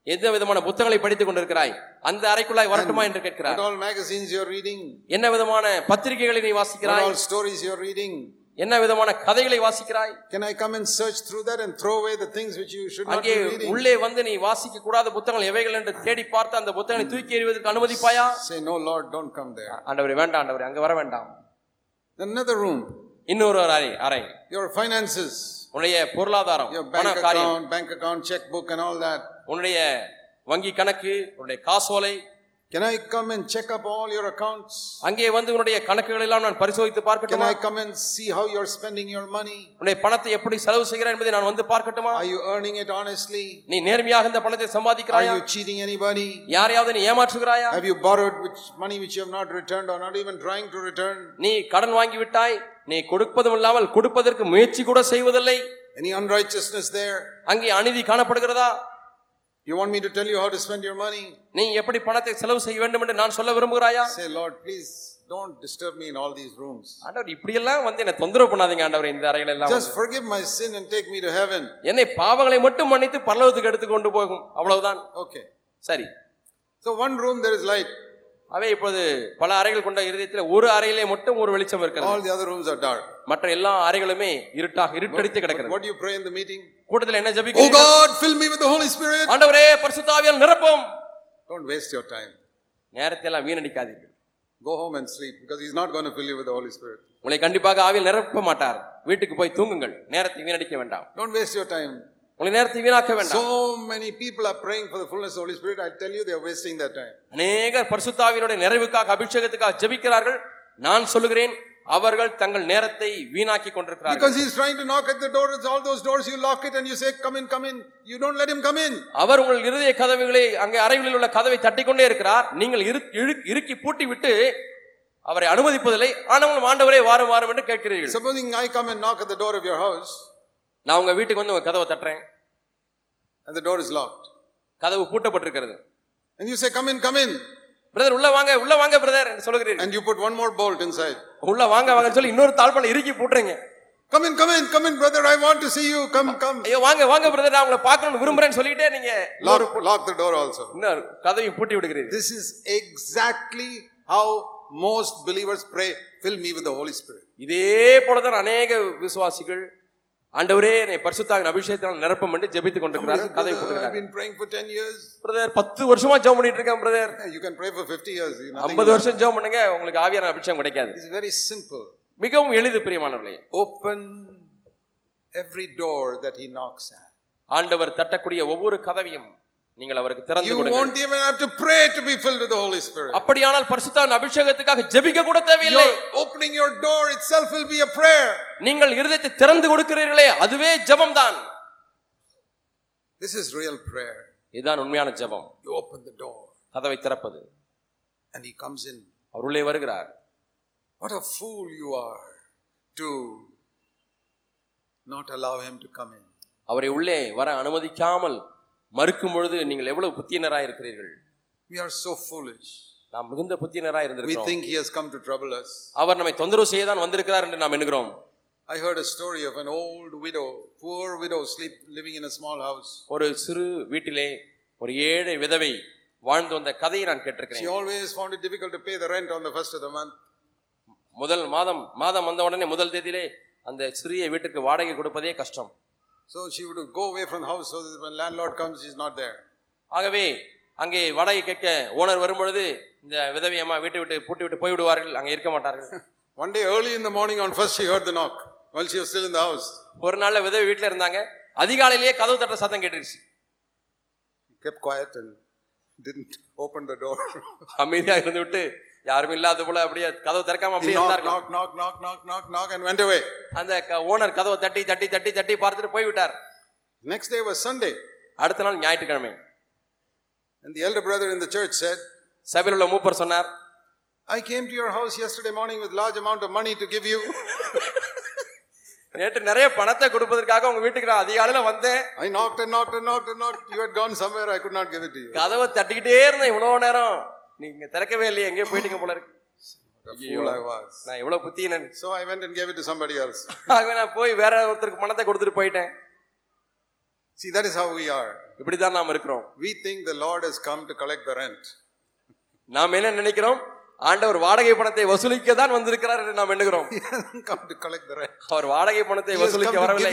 எந்த விதமான புத்தகங்களை படித்துக் கொண்டிருக்கிறாய் அந்த அறைக்குள்ளாய் வரட்டுமா என்று கேட்கிறார் all magazines you're reading, என்ன விதமான பத்திரிகைகளை நீ வாசிக்கிறாய் all stories you're reading. என்ன விதமான கதைகளை வாசிக்கிறாய் Can I come and search through that and throw away the things which you should not be reading? உள்ளே வந்து நீ வாசிக்க கூடாத புத்தகங்கள் எவைகள் என்று தேடி பார்த்து அந்த புத்தகங்களை தூக்கி எறிவதற்கு அனுமதிப்பாயா Say, no, Lord, don't come there. ஆண்டவரே வேண்டாம் ஆண்டவரே அங்க வர வேண்டாம் Another room, இன்னொரு ஒரு அறை அறை your finances, உன்னுடைய பொருளாதாரம் your பண bank காரியம் account, bank account, checkbook, and all that. உன்னுடைய வங்கி கணக்கு உன்னுடைய காசோலை Can I come and check up all your accounts? அங்கே வந்து உன்னுடைய கணக்குகள் எல்லாம் நான் பரிசோதித்து Can பார்க்கட்டுமா I come and see how you're spending your money? உன்னுடைய பணத்தை எப்படி செலவு செய்கிறாய் என்பதை நான் வந்து பார்க்கட்டுமா Are you earning it honestly? நீ நேர்மையாக இந்த பணத்தை Are சம்பாதிக்கிறாயா you cheating anybody? யாரையாவது நீ ஏமாற்றுகிறாயா Have you borrowed which money which you have not returned or not even trying to return? நீ கடன் வாங்கி விட்டாய் நீ கொடுப்பதும் இல்லாமல் கொடுப்பதற்கு முயற்சி கூட செய்வதில்லை Any unrighteousness there? அங்கே அநீதி காணப்படுகிறதா You want me to tell you how to spend your money? நீ எப்படி பணத்தை செலவு செய்ய வேண்டும் என்று நான் சொல்ல விரும்புகிறாயா Say, Lord, please don't disturb me in all these rooms. ஆண்டவர் இப்படியெல்லாம் வந்து என்ன தொந்தரவு பண்ணாதீங்க ஆண்டவர் இந்த அறைகள் எல்லாம் Just forgive my sin and take me to heaven. என்னை பாவங்களை மட்டும் மன்னித்து பரலோகத்துக்கு எடுத்து கொண்டு போகும் அவ்வளவுதான் Okay. சரி So one room there is light, அவை இப்போது பல அறைகள் கொண்ட இருதயத்தில் ஒரு அறையிலே மட்டும் ஒரு வெளிச்சம் இருக்கிறது all the other rooms are dark. மற்ற எல்லா அறைகளுமே இருட்டாக இருட்டடித்து கிடக்கிறது What do you pray in the meeting? கூட்டத்தில் என்ன Oh ஜபிக்கிறீர்கள் God, fill me with the Holy Spirit. ஆண்டவரே பரிசுத்தாவியால் நிரப்பும் Don't waste your time. நேரத்தை எல்லாம் வீணடிக்காதீர்கள் Go home and sleep because He's not going to fill you with the Holy Spirit. உங்களை கண்டிப்பாக ஆவியில் நிரப்ப மாட்டார் வீட்டுக்கு போய் தூங்குங்கள் நேரத்தை வீணடிக்க வேண்டாம் Don't waste your time. உங்களை நேரத்தை வீணாக்க வேண்டாம் So many people are praying for the fullness of the Holy Spirit. I tell you, they are wasting their time. அநேகர் பரிசுத்தாவினுடைய நிறைவுக்காக அபிஷேகத்துக்காக ஜெபிக்கிறார்கள் நான் சொல்லுகிறேன் அவர்கள் தங்கள் நேரத்தை வீணாக்கி கொண்டிருக்கிறார்கள் Because He's trying to knock at the door. It's all those doors. You lock it and you say, Come in, come in. You don't let Him come in. அவர் உங்கள் இருதய கதவுகளை அங்கே அறைகளில் உள்ள கதவை தட்டிக்கொண்டே இருக்கிறார் நீங்கள் இறுக்கி பூட்டி விட்டு அவரை அனுமதிப்பதில்லை ஆனாலும் ஆண்டவரே வாரம் வாரம் என்று கேட்கிறீர்கள் Supposing I come and knock at the door of your house நான் உங்க வீட்டுக்கு வந்து உங்க கதவை தட்டுறேன் the door is locked. கதவு பூட்டப்பட்டிருக்கிறது And you say, Come in, come in. Brother உள்ள வாங்க உள்ள வாங்க பிரதர் என்று சொல்லுகிறீர்கள் And you put one more bolt inside. உள்ள வாங்க வாங்கன்னு சொல்லி இன்னொரு தாழ்பால இறுக்கி பூட்டுறீங்க Come in, come in, come in, brother. I want to see you. Come, come. ஐயோ வாங்க வாங்க பிரதர் நான் உங்களை பார்க்கணும்னு விரும்புறேன்னு சொல்லிட்டே நீங்க Lock, lock the door also. இன்னொரு கதவையும் பூட்டி விடுகிறீர்கள் This is exactly how most believers pray. Fill me with the Holy Spirit. இதே போலதான் அநேக விசுவாசிகள் ஆண்டவரே என்னை பரிசுத்தாவின் அபிஷேகத்தால் நிரப்பம் என்று ஜெபித்துக் கொண்டிருக்கிறார்கள் கதை போட்டுக்கிறார்கள் been praying for 10 years. Brother பத்து வருஷமா ஜெபம் பண்ணிட்டு இருக்கேன் brother You can pray for 50 years. You- nothing ஐம்பது will வருஷம் ஜெபம் பண்ணுங்க உங்களுக்கு ஆவியான அபிஷேகம் கிடைக்காது. It's very simple. மிகவும் எளிது பிரியமானவர்களே Open every door that He knocks at. ஆண்டவர் தட்டக்கூடிய ஒவ்வொரு கதவையும் நீங்கள் அவருக்கு திறந்து You கொடுங்க won't even have to pray to be filled with the Holy Spirit. அப்படியானால் பரிசுத்தாவின் அபிஷேகத்துக்காக ஜெபிக்க கூட தேவையில்லை opening your door itself will be a prayer. நீங்கள் இருதயத்தை திறந்து கொடுக்கிறீர்களே அதுவே ஜெபம் தான் This is real prayer. இதுதான் உண்மையான ஜெபம் You open the door கதவை திறப்பது and He comes in. அவர் உள்ளே வருகிறார் What a fool you are to not allow Him to come in. அவரை உள்ளே வர அனுமதிக்காமல் மறுக்கும் பொழுது நீங்கள் எவ்வளவு புத்தியனராய் இருக்கிறீர்கள் We are so foolish. நாம் மிகுந்த புத்தியனராய் We இருந்திருக்கிறோம் think He has come to trouble us. அவர் நம்மை தொந்தரவு செய்ய தான் வந்திருக்கிறார் என்று நாம் எண்ணுகிறோம் I heard a story of an old widow, poor widow, sleep living in a small house. ஒரு சிறு வீட்டிலே ஒரு ஏழை விதவை வாழ்ந்து வந்த கதையை நான் She கேட்டிருக்கிறேன் always found it difficult to pay the rent on the first of the month. முதல் மாதம் மாதம் வந்த உடனே முதல் தேதியிலே அந்த சிறிய வீட்டுக்கு வாடகை கொடுப்பதே கஷ்டம் So she would go away from the house so that when landlord comes, not there. ஆகவே அங்கே வாடகை கேட்க ஓனர் வரும்பொழுது இந்த விதவை அம்மா வீட்டை விட்டு பூட்டி விட்டு போய்விடுவார்கள் அங்கே இருக்க மாட்டார்கள் One day early in the morning on first, she heard the knock while she was still in the house. ஒரு நாள்ல விதவை வீட்டுல இருந்தாங்க அதிகாலையிலேயே கதவு தட்டுற சத்தம் கேட்டுருச்சு She kept quiet and didn't open the door. அமைதியா இருந்து விட்டு யாரும் இல்லாத போல அப்படியே கதவு திறக்காம அப்படியே knock, knock, knock, knock, knock, knock, and went away. அந்த ஓனர் கதவை தட்டி தட்டி தட்டி தட்டி பார்த்துட்டு போய்விட்டார் Next day was Sunday, அடுத்த நாள் ஞாயிற்றுக்கிழமை and the elder brother in the church said, சபையில் உள்ள மூப்பர் சொன்னார் I came to your house yesterday morning with large amount of money to give you. நேற்று நிறைய பணத்தை கொடுப்பதற்காக உங்க வீட்டுக்கு நான் அதிகாலையில வந்தேன் knocked and knocked and knocked. You had gone somewhere, I could not give it to you. கதவை தட்டிக்கிட்டே இருந்தேன் இவ்வளவு நேரம் நீங்க திறக்கவே இல்லையே எங்கேயோ போயிட்டீங்க போல இருக்கு. நான் எவ்வளவு புத்தியனன் So I went and gave it to somebody else. (laughs) ஆகவே நான் போய் வேற ஒருத்தருக்கு பணத்தை கொடுத்துட்டு போயிட்டேன் See, that is how we are. நாம் இருக்கிறோம் We think the Lord has come to collect the rent. நாம் என்ன நினைக்கிறோம் ஆண்டவர் வாடகை பணத்தை வசூலிக்க தான் வந்திருக்கிறார் என்று நாம் எண்ணுகிறோம். (laughs) அவர் வாடகை பணத்தை வசூலிக்க வரவில்லை.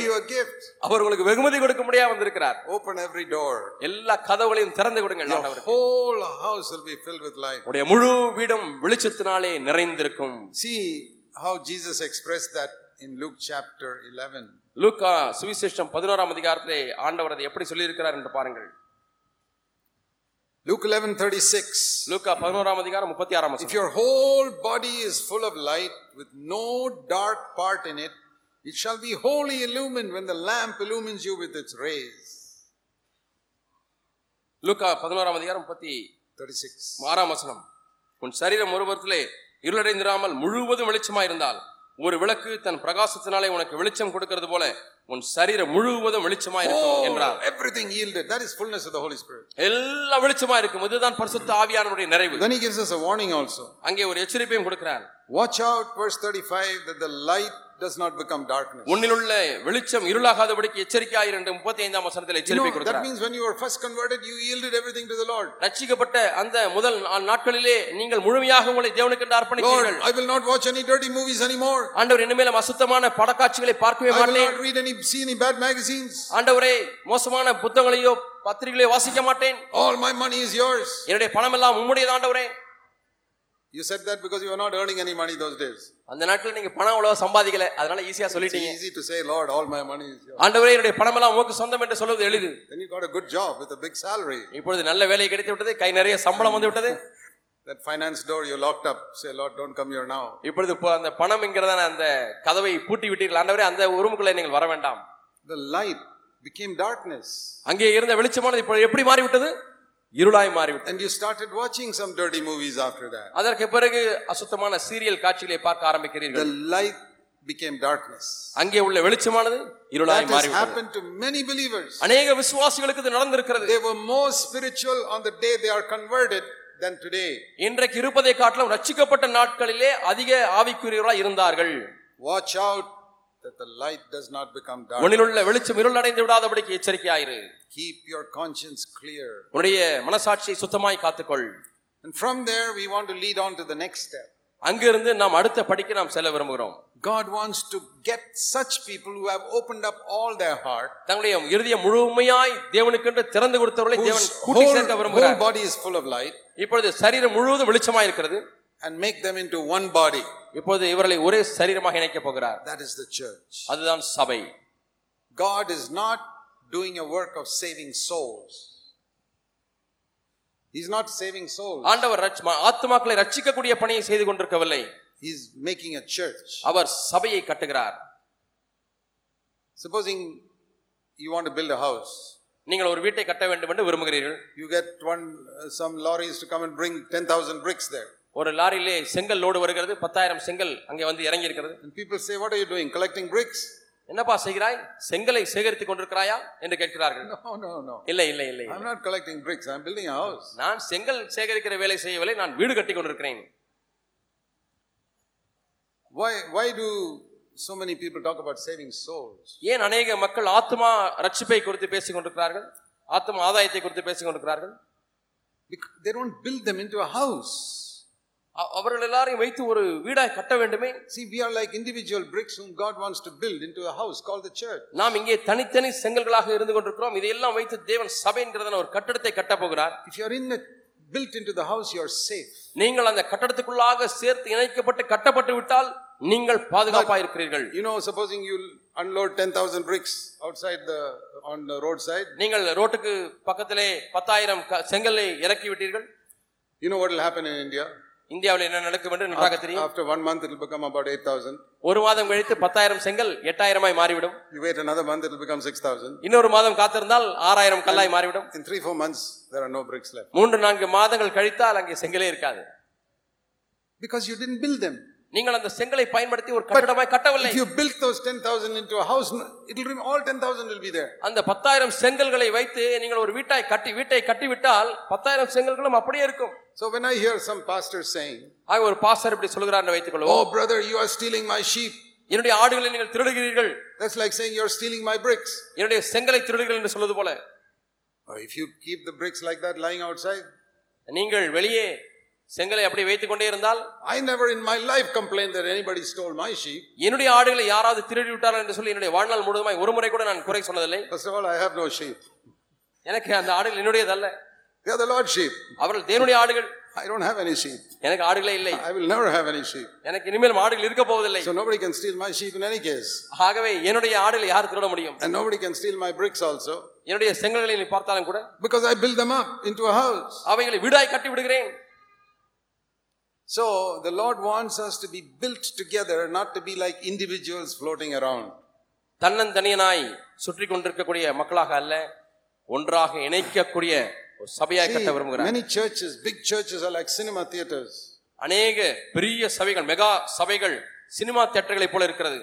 அவர் உங்களுக்கு வெகுமதி கொடுக்க முடியாம வந்திருக்கிறார் Open every door. எல்லா கதவுகளையும் திறந்து கொடுங்க ஆண்டவருக்கு whole house will be filled with light. உடைய முழு வீடும் வெளிச்சத்தினாலே நிறைந்திருக்கும் See how Jesus expressed that in Luke chapter 11. லூக்கா சுவிசேஷம் பதினோராம் அதிகாரத்திலே ஆண்டவர் அதை எப்படி சொல்லியிருக்கிறார் என்று பாருங்கள் Luke 11:36. லூக்கா பதினோராம் அதிகாரம் முப்பத்தி ஆறாம் If வசனம் your whole body is full of light with no dark part in it, it shall be wholly illumined when the lamp illumines you with its rays. லூக்கா பதினோராம் அதிகாரம் முப்பத்தி 36. ஆறாம் வசனம் உன் சரீரம் ஒருவரத்திலே இருளடைந்திராமல் முழுவதும் வெளிச்சமாயிருந்தால் ஒரு விளக்கு தன் பிரகாசத்தினாலே உனக்கு வெளிச்சம் கொடுக்கிறது போல உன் சரீரம் முழுவதும் வெளிச்சமாயிருக்கும் Oh, என்றார் everything yielded. That is fullness of the Holy Spirit. எல்லாம் வெளிச்சமா இருக்கும் இதுதான் பரிசுத்த ஆவியானவருடைய நிறைவு Then he gives us a warning also. அங்கே ஒரு எச்சரிப்பையும் கொடுக்கிறார் Watch out, verse 35, that the light does not become darkness. உன்னிலுள்ள வெளிச்சம் இருளாகாதபடிக்கு எச்சரிக்கையாயிரு என்று முப்பத்தி ஐந்தாம் வசனத்தில் எச்சரிப்பை that கொடுக்கிறார் means when you were first converted, you yielded everything to the Lord. ரட்சிக்கப்பட்ட அந்த முதல் நாட்களிலே நீங்கள் முழுமையாக உங்களை தேவனுக்கு என்று Lord, அர்ப்பணித்தீர்கள் I will not watch any dirty movies anymore. ஆண்டவர் இனிமேலும் அசுத்தமான படக்காட்சிகளை பார்க்கவே I will மாட்டேன் not read any, see any bad magazines. ஆண்டவரே மோசமான புத்தகங்களையோ பத்திரிகைகளையோ வாசிக்க மாட்டேன் All my money is yours. என்னுடைய பணம் எல்லாம் உம்முடையது ஆண்டவரே You said that because you were not earning any money those days. அந்த நாட்கள் நீங்க பணம் அவ்வளவு சம்பாதிக்கல அதனால ஈஸியா It's சொல்லிட்டீங்க easy to say, Lord, all my money is yours. ஆண்டவரே என்னுடைய பணம் எல்லாம் உமக்கு சொந்தம் என்று சொல்வது எளிது Then you got a good job with a big salary. இப்பொழுது நல்ல வேலை கிடைத்து விட்டது கை நிறைய சம்பளம் வந்து விட்டது That finance door you locked up. Say, Lord, don't come here now. இப்பொழுது இப்போ அந்த பணம் என்கிறதான அந்த கதவை பூட்டி விட்டீர்கள் ஆண்டவரே அந்த உருமுக்குள்ளே நீங்கள் வர வேண்டாம் The light became darkness. அங்கே இருந்த வெளிச்சமானது இப்போ எப்படி மாறிவிட்டது இருளாய் மாறிவிட்டது And you started watching some dirty movies after that. அதற்கு பிறகு அசுத்தமான சீரியல் காட்சிகளை பார்க்க The ஆரம்பிக்கிறீர்கள் light became darkness. அங்கே உள்ள வெளிச்சமானது இருளாய் That has மாறிவிட்டது happened to many believers. அநேக விசுவாசிகளுக்கு இது நடந்திருக்கிறது They were more spiritual on the day they are converted than today. இன்றைக்கு இருப்பதை காட்டிலும் ரட்சிக்கப்பட்ட நாட்களிலே அதிக ஆவிக்குரியவர்களாய் இருந்தார்கள் Watch out that the light does not become dark. உன்னிலுள்ள வெளிச்சம் இருளடைந்து விடாதபடிக்கு எச்சரிக்கையாயிரு Keep your conscience clear. உன்னுடைய மனசாட்சியை சுத்தமாய் காத்துக்கொள் And from there, we want to lead on to the next step. அங்கிருந்து நாம் அடுத்த படிக்க நாம் செல்ல விரும்புகிறோம் God wants to get such people who have opened up all their heart, தங்களுடைய இறுதிய முழுமையாய் தேவனுக்கென்று திறந்து கொடுத்தவர்களை தேவன் whose கூட்டி whole, சேர்க்க whole விரும்புகிறார் body is full of light, இப்பொழுது சரீரம் முழுவதும் வெளிச்சமாய் இருக்கிறது and make them into one body. இப்பொழுது இவர்களை ஒரே சரீரமாக இணைக்கப் போகிறார் That is the church. அதுதான் சபை God is not doing a work of saving souls. He's not saving souls. ஆண்டவர் ரட்ச- ம- ஆத்துமாக்களை ரட்சிக்கக்கூடிய பணியை செய்து கொண்டிருக்கவில்லை He's making a church. அவர் சபையை கட்டுகிறார் Supposing you want to build a house, நீங்கள் ஒரு வீட்டை கட்ட வேண்டும் என்று விரும்புகிறீர்கள் you get one uh, some lorries to come and bring 10,000 bricks there. ஒரு லாரியிலே செங்கல் லோடு வருகிறது பத்தாயிரம் செங்கல் அங்கே வந்து இறங்கி இருக்கிறது people say, What are you doing? Collecting bricks? என்னப்பா செய்கிறாய் செங்கலை சேகரித்துக் கொண்டிருக்கிறாயா என்று கேட்கிறார்கள் No, no, no. இல்லை இல்லை இல்லை I'm not collecting bricks. I'm building a house. நான் செங்கல் சேகரிக்கிற வேலை செய்யவில்லை நான் வீடு கட்டி கொண்டிருக்கிறேன் Why, why do so many people talk about saving souls? ஏன் அநேக மக்கள் ஆத்மா ரட்சிப்பை குறித்து பேசிக் கொண்டிருக்கிறார்கள் ஆத்மா ஆதாயத்தை குறித்து பேசிக் கொண்டிருக்கிறார்கள் they don't build them into a house. அவர்கள் எல்லாரையும் வைத்து ஒரு வீடாய் கட்ட வேண்டுமே See, we are like individual bricks whom God wants to build into a house called the church. நாம் இங்கே தனித்தனி செங்கல்களாக இருந்து கொண்டிருக்கிறோம் இதையெல்லாம் வைத்து தேவன் சபைன்றதான ஒரு கட்டடத்தை கட்டப் போகிறார் If you're in the, built into the house, you're safe. நீங்கள் அந்த கட்டடத்துக்குள்ளாக சேர்த்து இணைக்கப்பட்டு கட்டப்பட்டு விட்டால் நீங்கள் பாதுகாப்பா இருக்கிறீர்கள் You know, supposing you unload 10,000 bricks outside the, on the roadside, நீங்கள் ரோட்டுக்கு பக்கத்திலே பத்தாயிரம் க- செங்கலை இறக்கி விட்டீர்கள் you know what will happen in India? இந்தியாவில் என்ன நடக்கும் என்று நன்றாக தெரியும் After one month, it will become about 8,000. ஒரு மாதம் கழித்து பத்தாயிரம் செங்கல் எட்டாயிரமாய் மாறிவிடும் You wait another month, it will become 6,000. இன்னொரு மாதம் காத்திருந்தால் ஆறாயிரம் கல்லாய் மாறிவிடும் In three, four months, there are no bricks left. மூன்று நான்கு மாதங்கள் கழித்தால் அங்கே செங்கலே இருக்காது Because you didn't build them. நீங்கள் அந்த செங்கலை பயன்படுத்தி ஒரு கட்டடமாய் கட்டவில்லை If you built those 10,000 into a house, it will remain, all 10,000 will be there. அந்த பத்தாயிரம் செங்கல்களை வைத்து நீங்கள் ஒரு வீட்டாய் கட்டி வீட்டை கட்டிவிட்டால் பத்தாயிரம் செங்கல்களும் அப்படியே இருக்கும் So when I hear some pastors saying, ஆக ஒரு பாஸ்டர் இப்படி சொல்கிறார் வைத்துக் கொள்வோம் Oh, brother, you are stealing my sheep. என்னுடைய ஆடுகளை நீங்கள் திருடுகிறீர்கள் That's like saying you're stealing my bricks. என்னுடைய செங்கலை திருடுகிறீர்கள் என்று சொல்வது போல Or if you keep the bricks like that lying outside, நீங்கள் வெளியே செங்கலை அப்படி வைத்துக் கொண்டே இருந்தால் I never in my life complained that anybody stole my sheep. என்னுடைய ஆடுகளை யாராவது திருடி விட்டார்கள் என்று சொல்லி என்னுடைய வாழ்நாள் முழுவதுமாய் ஒரு முறை கூட நான் குறை சொன்னதில்லை First of all, I have no sheep. எனக்கு அந்த ஆடுகள் என்னுடையதல்ல They are the Lord's sheep. அவர்கள் தேவனுடைய ஆடுகள் I don't have any sheep. எனக்கு ஆடுகளே இல்லை I will never have any sheep. எனக்கு இனிமேல் ஆடுகள் இருக்க போவதில்லை So nobody can steal my sheep in any case. ஆகவே என்னுடைய ஆடுகளை யார் திருட முடியும் And nobody can steal my bricks also. என்னுடைய செங்கல்களை நீ பார்த்தாலும் கூட Because I build them up into a house. அவைகளை வீடாய் கட்டி விடுகிறேன் So the Lord wants us to be built together, not to be like individuals floating around. தன்னந்தனியனாய் சுற்றி கொண்டிருக்கக்கூடிய மக்களாக அல்ல ஒன்றாக இணைக்கக்கூடிய ஒரு சபையாய் கட்ட விரும்புகிறார் many churches, big churches are like cinema theaters. அநேக பெரிய சபைகள் மெகா சபைகள் சினிமா தியேட்டர்களைப் போல இருக்கிறது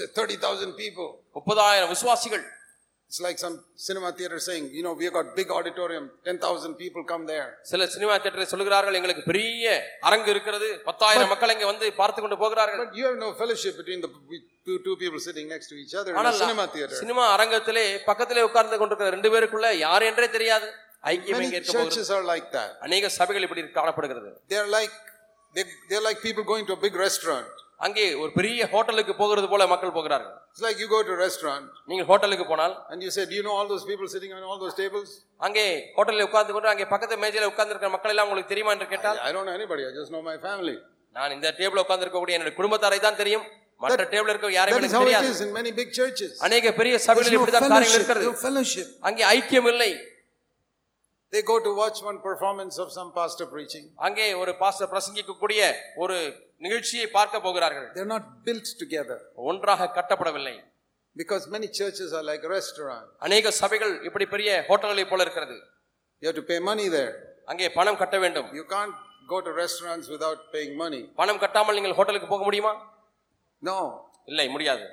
say 30,000 people. முப்பதாயிரம் விசுவாசிகள் It's like some cinema theater saying, you know, we have got big auditorium, 10,000 people come there. சில சினிமா தியேட்டரை சொல்லுகிறார்கள் எங்களுக்கு பெரிய அரங்கு இருக்கிறது பத்தாயிரம் மக்கள் இங்க வந்து பார்த்து கொண்டு போகிறார்கள் But you have no fellowship between the two, two people sitting next to each other in a cinema theater. Cinema அரங்கத்திலே பக்கத்திலே உட்கார்ந்து கொண்டிருக்கிற ரெண்டு பேருக்குள்ள யார் என்றே தெரியாது ஐக்கியம் Many எங்க இருக்க போகிறது churches are like that. அநேக சபைகள் இப்படி காணப்படுகிறது They're like, they, they're like people going to a big restaurant. அங்கே ஒரு பெரிய ஹோட்டலுக்கு போகிறது போல மக்கள் போகிறார்கள் It's like you go to a restaurant நீங்கள் ஹோட்டலுக்கு போனால் and you say, do you know all those people sitting on all those tables? அங்கே ஹோட்டலில் உட்கார்ந்து கொண்டு அங்கே பக்கத்து மேஜையில உட்கார்ந்து இருக்கிற மக்கள் எல்லாம் உங்களுக்கு தெரியுமா என்று கேட்டால் I don't know anybody, I just know my family. நான் இந்த டேபிள் உட்கார்ந்து இருக்கக்கூடிய என்னுடைய குடும்பத்தாரை தான் தெரியும் மற்ற டேபிள் இருக்க யாரையும் That is எனக்கு how it தெரியாது is in many big churches. அநேக பெரிய There's சபைகளில் no இப்படிதான் காரியங்கள் fellowship, இருக்கிறது no fellowship. அங்கே ஐக்கியம் இல்லை They go to watch one performance of some pastor preaching. அங்கே ஒரு பாஸ்டர் பிரசங்கிக்கக்கூடிய ஒரு நிகழ்ச்சியை பார்க்க போகிறார்கள் They're not built together ஒன்றாக கட்டப்படவில்லை because many churches are like restaurants. அநேக சபைகள் இப்படி பெரிய ஹோட்டல்களை போல இருக்கிறது You have to pay money there. அங்கே பணம் கட்ட வேண்டும் You can't go to restaurants without paying money. பணம் கட்டாமல் நீங்கள் ஹோட்டலுக்கு போக முடியுமா No, இல்லை முடியாது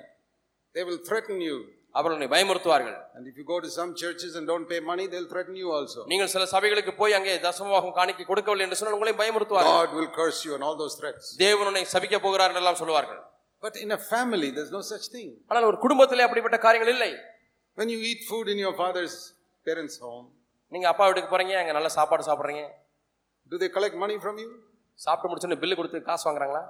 they will threaten you. அவர்கள் உன்னை பயமுறுத்துவார்கள் And if you go to some churches and don't pay money, they'll threaten you also. நீங்கள் சில சபைகளுக்கு போய் அங்கே தசமபாகம் காணிக்கை கொடுக்கவில்லை என்று சொன்னால் உங்களையும் பயமுறுத்துவார்கள் God will curse you and all those threats. தேவன் உன்னை சபிக்க போகிறார் என்றெல்லாம் சொல்லுவார்கள் But in a family, there's no such thing. ஆனால் ஒரு குடும்பத்திலே அப்படிப்பட்ட காரியங்கள் இல்லை When you eat food in your father's parents' home, நீங்க அப்பா வீட்டுக்கு போறீங்க அங்க நல்ல சாப்பாடு சாப்பிடுறீங்க do they collect money from you? சாப்பிட்டு முடிச்சோன்னு பில்லு கொடுத்து காசு வாங்குறாங்களா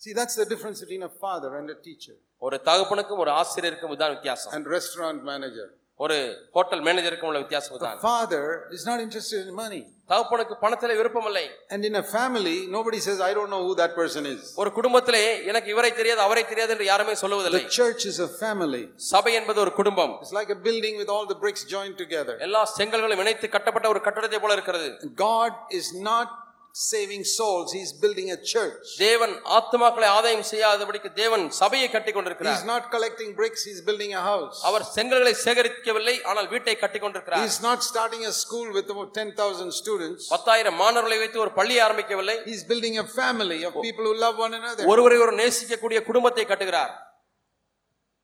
See, that's the difference between a father and a teacher ஒரு தகப்பனுக்கும் ஒரு ஆசிரியருக்கும் இதான் வித்தியாசம் and restaurant manager. ஒரு ஹோட்டல் மேனேஜருக்கும் உள்ள வித்தியாசம் The தான் father is not interested in money. தகப்பனுக்கு பணத்திலே விருப்பம் இல்லை And in a family, nobody says, I don't know who that person is. ஒரு குடும்பத்திலே எனக்கு இவரை தெரியாது அவரை தெரியாது என்று யாருமே சொல்லுவதில்லை The church is a family. சபை என்பது ஒரு குடும்பம் It's like a building with all the bricks joined together. எல்லா செங்கல்களும் இணைத்து கட்டப்பட்ட ஒரு கட்டடத்தை போல இருக்கிறது God is not saving souls, He's building a church. தேவன் ஆத்மாக்களை ஆதாயம் செய்யாதபடிக்கு தேவன் சபையை கட்டி He's கொண்டிருக்கிறார் not collecting bricks, He's building a house. அவர் செங்கல்களை சேகரிக்கவில்லை ஆனால் வீட்டை கட்டி கொண்டிருக்கிறார் He's not starting a school with about 10,000 students. பத்தாயிரம் மாணவர்களை வைத்து ஒரு பள்ளியை ஆரம்பிக்கவில்லை He's building a family of people who love one another. ஒருவரை ஒரு நேசிக்கக்கூடிய குடும்பத்தை கட்டுகிறார்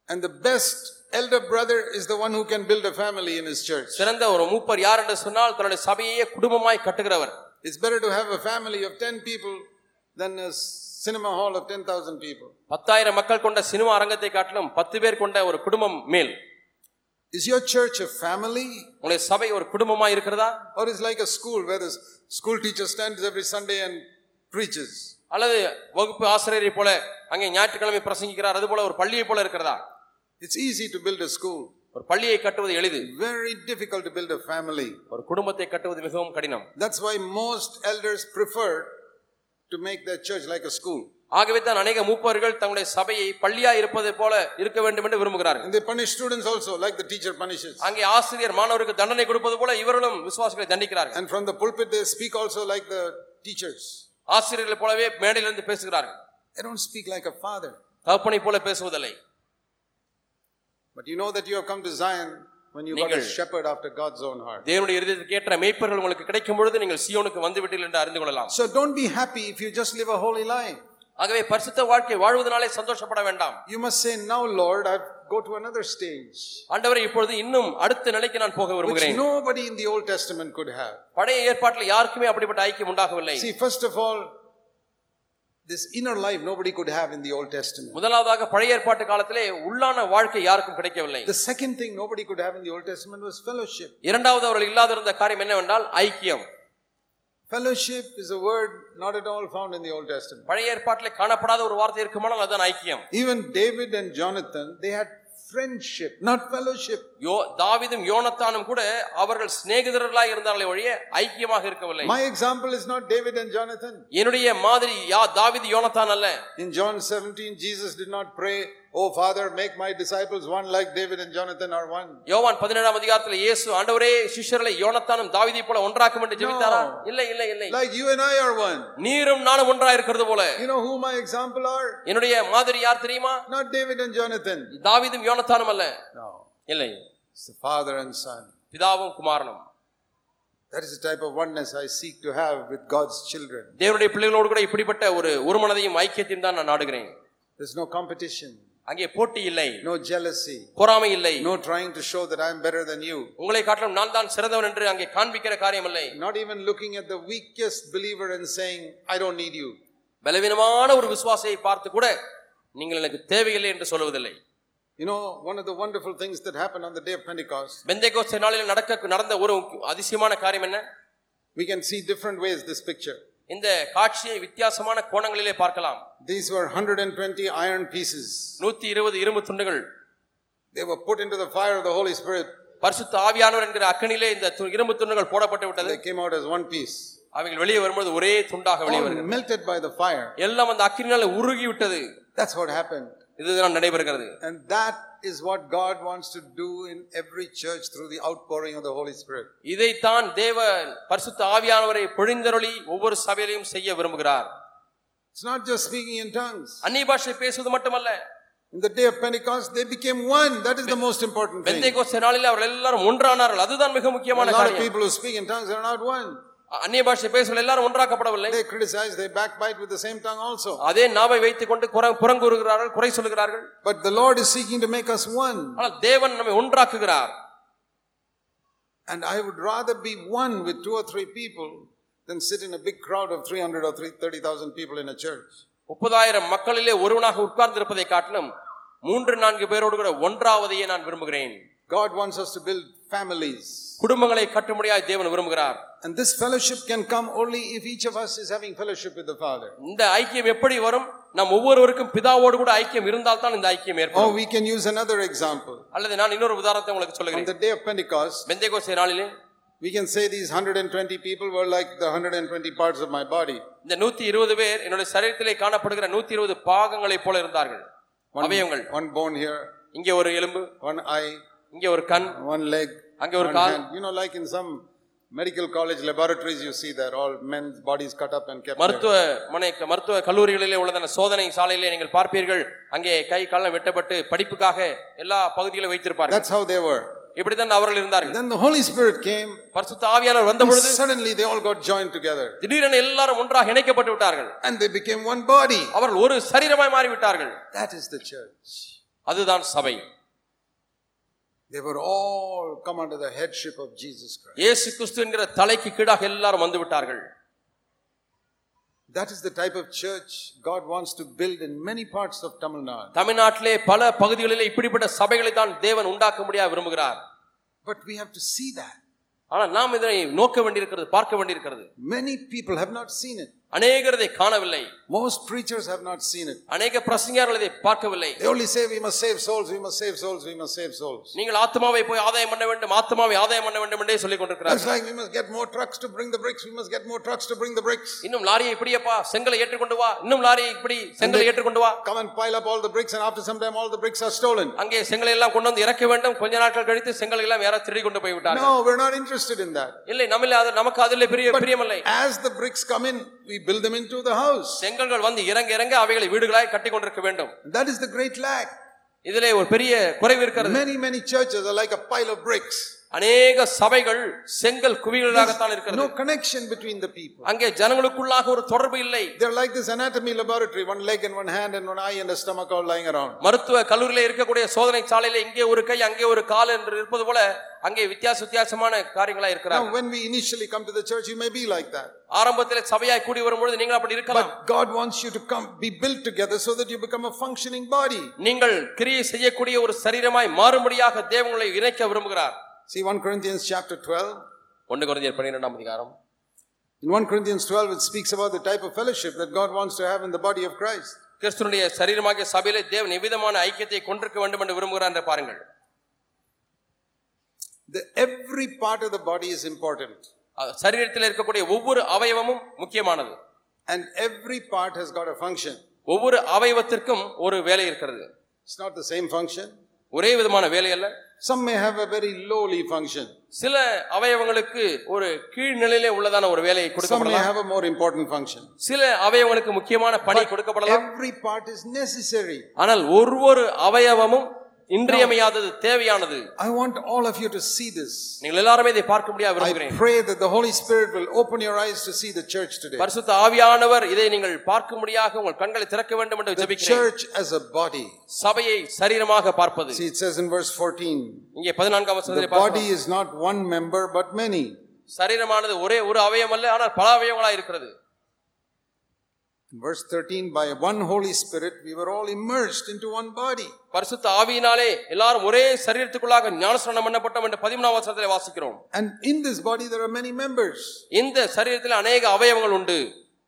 And the best elder brother is the one who can build a family in his church. சிறந்த ஒரு மூப்பர் யார் என்று சொன்னால் தன்னுடைய சபையே குடும்பமாய் கட்டுகிறவர் It's better to have a family of 10 people than a cinema hall of 10,000 people. பத்தாயிரம் மக்கள் கொண்ட சினிமா அரங்கத்தை காட்டிலும் பத்து பேர் கொண்ட ஒரு குடும்பம் மேல் Is your church a family? உங்களுடைய சபை ஒரு குடும்பமாய் இருக்கிறதா Or is like a school where the school teacher stands every Sunday and preaches? அல்லது வகுப்பு ஆசிரியரை போல அங்கே ஞாயிற்றுக்கிழமை பிரசங்கிக்கிறார் அது போல ஒரு பள்ளியை போல இருக்கிறதா It's easy to build a school. ஒரு பள்ளியை கட்டுவது எளிது Very difficult to build a family. ஒரு குடும்பத்தை கட்டுவது மிகவும் கடினம் That's why most elders prefer to make their church like a school. ஆகவே தான் அநேக மூப்பர்கள் தங்களுடைய சபையை பள்ளியா இருப்பதை போல இருக்க வேண்டும் என்று விரும்புகிறார்கள் they punish students also, like the teacher punishes. அங்கே ஆசிரியர் மாணவருக்கு தண்டனை கொடுப்பது போல இவர்களும் விசுவாசிகளை தண்டிக்கிறார்கள் And from the pulpit, they speak also like the teachers. ஆசிரியர்கள் போலவே மேடையிலிருந்து பேசுகிறார்கள் They don't speak like a father. தகப்பனை போல பேசுவதில்லை But you know that you have come to Zion when you got a நீங்கள்- shepherd after God's own heart. தேவனுடைய இருதயத்துக்கு ஏற்ற மெய்ப்பர்கள் உங்களுக்கு கிடைக்கும் பொழுது நீங்கள் சியோனுக்கு வந்து விட்டீர்கள் என்று அறிந்து கொள்ளலாம் So don't be happy if you just live a holy life. ஆகவே பரிசுத்த வாழ்க்கை வாழ்வதனாலே சந்தோஷப்பட வேண்டாம் You must say, Now, Lord, I go to another stage, ஆண்டவரே இப்பொழுது இன்னும் அடுத்த நிலைக்கு நான் போக which விரும்புகிறேன் nobody in the Old Testament could have. பழைய ஏற்பாட்டில் யாருக்குமே அப்படிப்பட்ட ஐக்கியம் உண்டாகவில்லை See, first of all, this inner life nobody could have in the Old Testament. முதலாவதாக பழைய ஏற்பாட்டு காலத்திலே உள்ளான வாழ்க்கை யாருக்கும் கிடைக்கவில்லை The second thing nobody could have in the Old Testament was fellowship. இரண்டாவது அவர்கள் இல்லாதிருந்த காரியம் என்னவென்றால் ஐக்கியம் Fellowship is a word not at all found in the Old Testament. பழைய ஏற்பாட்டிலே காணப்படாத ஒரு வார்த்தை இருக்குமானால் அதுதான் ஐக்கியம் Even David and Jonathan, they had friendship not fellowship யோ தாவீதும் யோனத்தானும் கூட அவர்கள் சிநேகிதர்களாய் இருந்தார்களே ஒழிய ஐக்கியமாக இருக்கவில்லை. My example is not David and Jonathan என்னுடைய மாதிரி யா தாவீது யோனத்தான் அல்ல. In John 17 Jesus did not pray Oh Father, make my disciples one like David and Jonathan are one. யோவான் பதினேழாம் அதிகாரத்தில் இயேசு ஆண்டவரே சிஷ்யர்களை யோனத்தானும் தாவீதை போல ஒன்றாக்கும் என்று ஜெபித்தாரா இல்லை இல்லை இல்லை Like you and I are one. நீரும் நானும் ஒன்றா இருக்கிறது போல You know who my example are? என்னுடைய மாதிரி யார் தெரியுமா Not David and Jonathan. தாவீதும் யோனத்தானும் அல்ல No. இல்லை It's the father and son. பிதாவும் குமாரனும் That is the type of oneness I seek to have with God's children. தேவனுடைய பிள்ளைகளோடு கூட இப்படிப்பட்ட ஒரு ஒரு மனதையும் ஐக்கியத்தையும் தான் நான் நாடுகிறேன் There's no competition, அங்கே போட்டி இல்லை no jealousy, பொறாமை இல்லை no trying to show that I'm better than you. உங்களை காட்டிலும் நான் தான் சிறந்தவன் என்று அங்கே காண்பிக்கிற காரியம் இல்லை Not even looking at the weakest believer and saying, I don't need you. பலவீனமான ஒரு விசுவாசியை பார்த்து கூட நீங்கள் எனக்கு தேவையில்லை என்று சொல்லுவதில்லை You know, one of the wonderful things that happened on the day of Pentecost, பெந்தைகோஸ்தே நாளில் நடக்க நடந்த ஒரு அதிசயமான காரியம் என்ன we can see different ways this picture. இந்த காட்சியை வித்தியாசமான கோணங்களிலே பார்க்கலாம் These were 120 iron pieces. நூத்தி இருபது இரும்பு துண்டுகள் They were put into the fire of the Holy Spirit. பரிசுத்த ஆவியானவர் என்கிற அக்கனிலே இந்த இரும்பு துண்டுகள் போடப்பட்டு விட்டது They came out as one piece, அவைகள் வெளியே வரும்போது ஒரே துண்டாக வெளியே வருகிறது melted by the fire. எல்லாம் அந்த அக்கினியால உருகி விட்டது That's what happened. இதுதான் நடைபெறுகிறது And that is what God wants to do in every church through the outpouring of the Holy Spirit. இதைத்தான் தேவ பரிசுத்த ஆவியானவரை பொழிந்தருளி ஒவ்வொரு சபையிலையும் செய்ய விரும்புகிறார் It's not just speaking in tongues. அந்நிய பாஷை பேசுவது மட்டுமல்ல In the day of Pentecost, they became one. That is the most important thing. பெந்தைகோஸ்தே நாளில் அவர்கள் எல்லாரும் ஒன்றானார்கள் அதுதான் மிக A முக்கியமான lot of காரியம் people who speak in tongues are not one. அந்நிய பாஷை பேசுவர்கள் எல்லாரும் ஒன்றாக்கப்படவில்லை They criticize, they backbite with the same tongue also. அதே நாவை வைத்துக் கொண்டு குற- புறங்கூறுகிறார்கள் குறை சொல்லுகிறார்கள் But the Lord is seeking to make us one. ஆனால் தேவன் நம்மை ஒன்றாக்குகிறார் And I would rather be one with two or three people than sit in a big crowd of 300 or 30,000 people in a church. முப்பதாயிரம் மக்களிலே ஒருவனாக உட்கார்ந்து இருப்பதை காட்டிலும் மூன்று நான்கு பேரோடு கூட ஒன்றாவதையே நான் விரும்புகிறேன் God wants us to build families. குடும்பங்களை கட்டும்படியாய் தேவன் விரும்புகிறார் And this fellowship can come only if each of us is having fellowship with the Father. இந்த ஐக்கியம் எப்படி வரும் நம் ஒவ்வொருவருக்கும் பிதாவோடு கூட ஐக்கியம் இருந்தால் தான் இந்த ஐக்கியம் Or ஏற்படும் we can use another example. அல்லது நான் இன்னொரு உதாரணத்தை உங்களுக்கு On சொல்லுகிறேன் the day of Pentecost, பெந்தைகோஸ்தே நாளிலே we can say these 120 people were like the 120 parts of my body. இந்த நூத்தி இருபது பேர் என்னுடைய சரீரத்திலே காணப்படுகிற நூத்தி இருபது பாகங்களைப் போல இருந்தார்கள் One, அவயவங்கள் one bone here, இங்கே ஒரு எலும்பு one eye, இங்கே ஒரு கண் one leg, அங்கே ஒரு one call hand. You know, like in some medical college laboratories, you see that all men's bodies cut up and kept there. மருத்துவ மனை மருத்துவ கல்லூரிகளிலே உள்ளதான சோதனை சாலையிலே நீங்கள் பார்ப்பீர்கள் அங்கே கை காலம் வெட்டப்பட்டு படிப்புக்காக எல்லா பகுதிகளும் வைத்திருப்பார்கள் That's how they were. இப்படித்தான் அவர்கள் இருந்தார்கள் Then the Holy Spirit came. பரிசுத்த ஆவியானவர் வந்த and பொழுது Suddenly, they all got joined together திடீரென எல்லாரும் ஒன்றாக இணைக்கப்பட்டு விட்டார்கள் and they became one body. அவர்கள் ஒரு சரீரமாய் மாறிவிட்டார்கள் That is the church. அதுதான் சபை They were all come under the headship of Jesus Christ. இயேசு கிறிஸ்து என்கிற தலைக்கு கீழாக எல்லாரும் வந்து விட்டார்கள் That is the type of church God wants to build in many parts of Tamil Nadu. தமிழ்நாட்டிலே பல பகுதிகளிலே இப்படிப்பட்ட சபைகளை தான் தேவன் உண்டாக்க முடியாது விரும்புகிறார் But we have to see that. ஆனால் நாம் இதனை நோக்க வேண்டியிருக்கிறது பார்க்க வேண்டியிருக்கிறது Many people have not seen it. அநேகர் இதை காணவில்லை Most preachers have not seen it. அநேக பிரசங்கியார்கள் இதை பார்க்கவில்லை They only say, We must save souls, we must save souls, we must save souls. நீங்கள் ஆத்மாவை போய் ஆதாயம் பண்ண வேண்டும் ஆத்மாவை ஆதாயம் பண்ண வேண்டும் என்றே சொல்லிக் That's கொண்டிருக்கிறார்கள் like we must get more trucks to bring the bricks, we must get more trucks to bring the bricks. இன்னும் லாரியை இப்படியப்பா செங்கலை ஏற்றுக்கொண்டு வா இன்னும் லாரியை இப்படி செங்கலை ஏற்றுக்கொண்டு வா Come and pile up all the bricks, and after some time, all the bricks are stolen. அங்கே செங்கலை எல்லாம் கொண்டு வந்து இறக்க வேண்டும் கொஞ்ச நாட்கள் கழித்து செங்கலை எல்லாம் யாரோ திருடி கொண்டு போய் விட்டார்கள் No, we're not interested in that. இல்லை நம்மள அது நமக்கு அதில் பெரிய பிரியமில்லை As the bricks come in, we build them into the house. செங்கல்கள் வந்து இறங்க இறங்க அவைகளை வீடுகளாய் கட்டி கொண்டிருக்க வேண்டும் That is the great lack. இதிலே ஒரு பெரிய குறைவு இருக்கிறது Many, many churches are like a pile of bricks. அநேக சபைகள் செங்கல் குவியலாகத்தான் இருக்கிறது No connection between the people. அங்கே ஜனங்களுக்குள்ளாக ஒரு தொடர்பு இல்லை They're like this anatomy laboratory one leg and one hand and one eye and a stomach all lying around. மருத்துவ கல்லூரியில இருக்கக்கூடிய சோதனை சாலையில இங்கே ஒரு கை அங்கே ஒரு கால் என்று இருப்பது போல அங்கே வித்தியாச வித்தியாசமான காரியங்களா இருக்கிறாங்க when we initially come to the church, you may be like that. ஆரம்பத்தில் சபையாய் கூடி வரும்பொழுது நீங்கள் அப்படி இருக்கலாம் But God wants you to come, be built together so that you become a functioning body. நீங்கள் கிரியை செய்யக்கூடிய ஒரு சரீரமாய் மாறும்படியாக தேவங்களை இணைக்க விரும்புகிறார் See 1 Corinthians chapter 12. ஒன்று குறைந்தர் பன்னிரெண்டாம் அதிகாரம் In 1 Corinthians 12, it speaks about the type of fellowship that God wants to have in the body of Christ. கிறிஸ்துனுடைய சரீரமாகிய சபையிலே தேவன் எவ்விதமான ஐக்கியத்தை கொண்டிருக்க வேண்டும் என்று விரும்புகிறார் என்று பாருங்கள் The, every part of the body is important. அஹ் சரீரத்தில் இருக்கக்கூடிய ஒவ்வொரு அவயவமும் முக்கியமானது And every part has got a function. ஒவ்வொரு அவயவத்திற்கும் ஒரு வேலை இருக்கிறது It's not the same function. ஒரே விதமான வேலை அல்ல Some may have a very lowly function. சில அவயவங்களுக்கு ஒரு கீழ்நிலையிலே உள்ளதான ஒரு வேலையை Some may கொடுக்கப்படலாம் have a more important function. சில அவயவங்களுக்கு முக்கியமான பணி கொடுக்கப்படலாம் Every part is necessary. ஆனால் ஒவ்வொரு அவயவமும் இன்றியமையாதது தேவையானது I want all of you to see this. நீங்கள் எல்லாருமே இதை பார்க்க முடியாது I விரும்புகிறேன் pray that the Holy Spirit will open your eyes to see the church today. பரிசுத்த ஆவியானவர் இதை நீங்கள் பார்க்கும்படியாக உங்கள் கண்களை திறக்க வேண்டும் என்று The ஜெபிக்கிறேன் church as a body. சபையை சரீரமாக பார்ப்பது See, it says in verse 14 இங்கே பதினான்காம் the வசனத்திலே body பார்க்கிறோம். is not one member but many. சரீரமானது ஒரே ஒரு அவயம் அல்ல ஆனால் பல அவயவங்களா இருக்கிறது In verse 13, by one Holy Spirit, we were all immersed into one body. பரிசுத்த ஆவியினாலே எல்லாரும் ஒரே சரீரத்துக்குள்ளாக ஞானஸ்நானம் பண்ணப்பட்டோம் என்று பதிமூணாம் வசனத்திலே வாசிக்கிறோம் And in this body, there are many members. இந்த சரீரத்தில் அநேக அவயவங்கள் உண்டு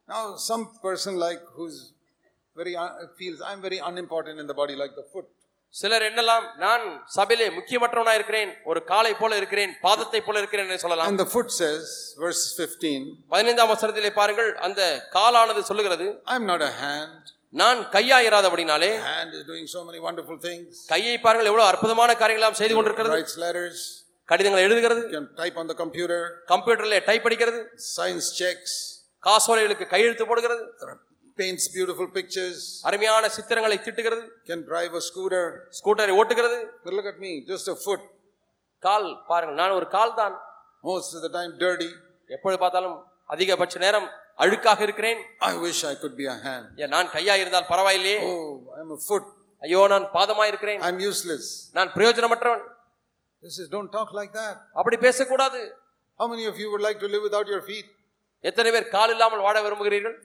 Now, some person like who's very un- feels I'm very unimportant in the body, like the foot. சிலர் என்னலாம் நான் சபையிலே முக்கியமற்றவனா இருக்கிறேன் ஒரு காலை போல இருக்கிறேன் பாதத்தை போல இருக்கிறேன் என்று சொல்லலாம். And the foot says, verse 15, பதினைந்தாம் வசனத்திலே பாருங்கள் அந்த காலானது சொல்லுகிறது I'm not a hand. நான் கையாயிராதபடினாலே Hand is doing so many wonderful things. கையை பாருங்கள் எவ்வளவு அற்புதமான காரியங்களாம் செய்து கொண்டிருக்கிறது. Writes letters, கடிதங்களை எழுதுகிறது. Can type on the computer, கம்ப்யூட்டர்ல டைப் அடிக்கிறது. Signs checks, காசோலைகளுக்கு கையெழுத்து போடுகிறது. Paints beautiful pictures, அருமையான சித்திரங்களை திட்டுகிறது can drive a scooter. ஸ்கூட்டரை ஓட்டுகிறது But look at me, just a foot. கால் பாருங்கள் நான் ஒரு கால் தான் Most of the time dirty. எப்பொழுது பார்த்தாலும் அதிகபட்ச நேரம் அழுக்காக இருக்கிறேன் I wish I could be a hand. நான் கையா இருந்தால் பரவாயில்லையே Oh, I'm a foot. ஐயோ நான் பாதமா இருக்கிறேன் I'm useless. நான் பிரயோஜனமற்றவன் This is don't talk like that. அப்படி பேசக்கூடாது How many of you would like to live without your feet? எத்தனை பேர் கால் இல்லாமல் வாழ விரும்புகிறீர்கள்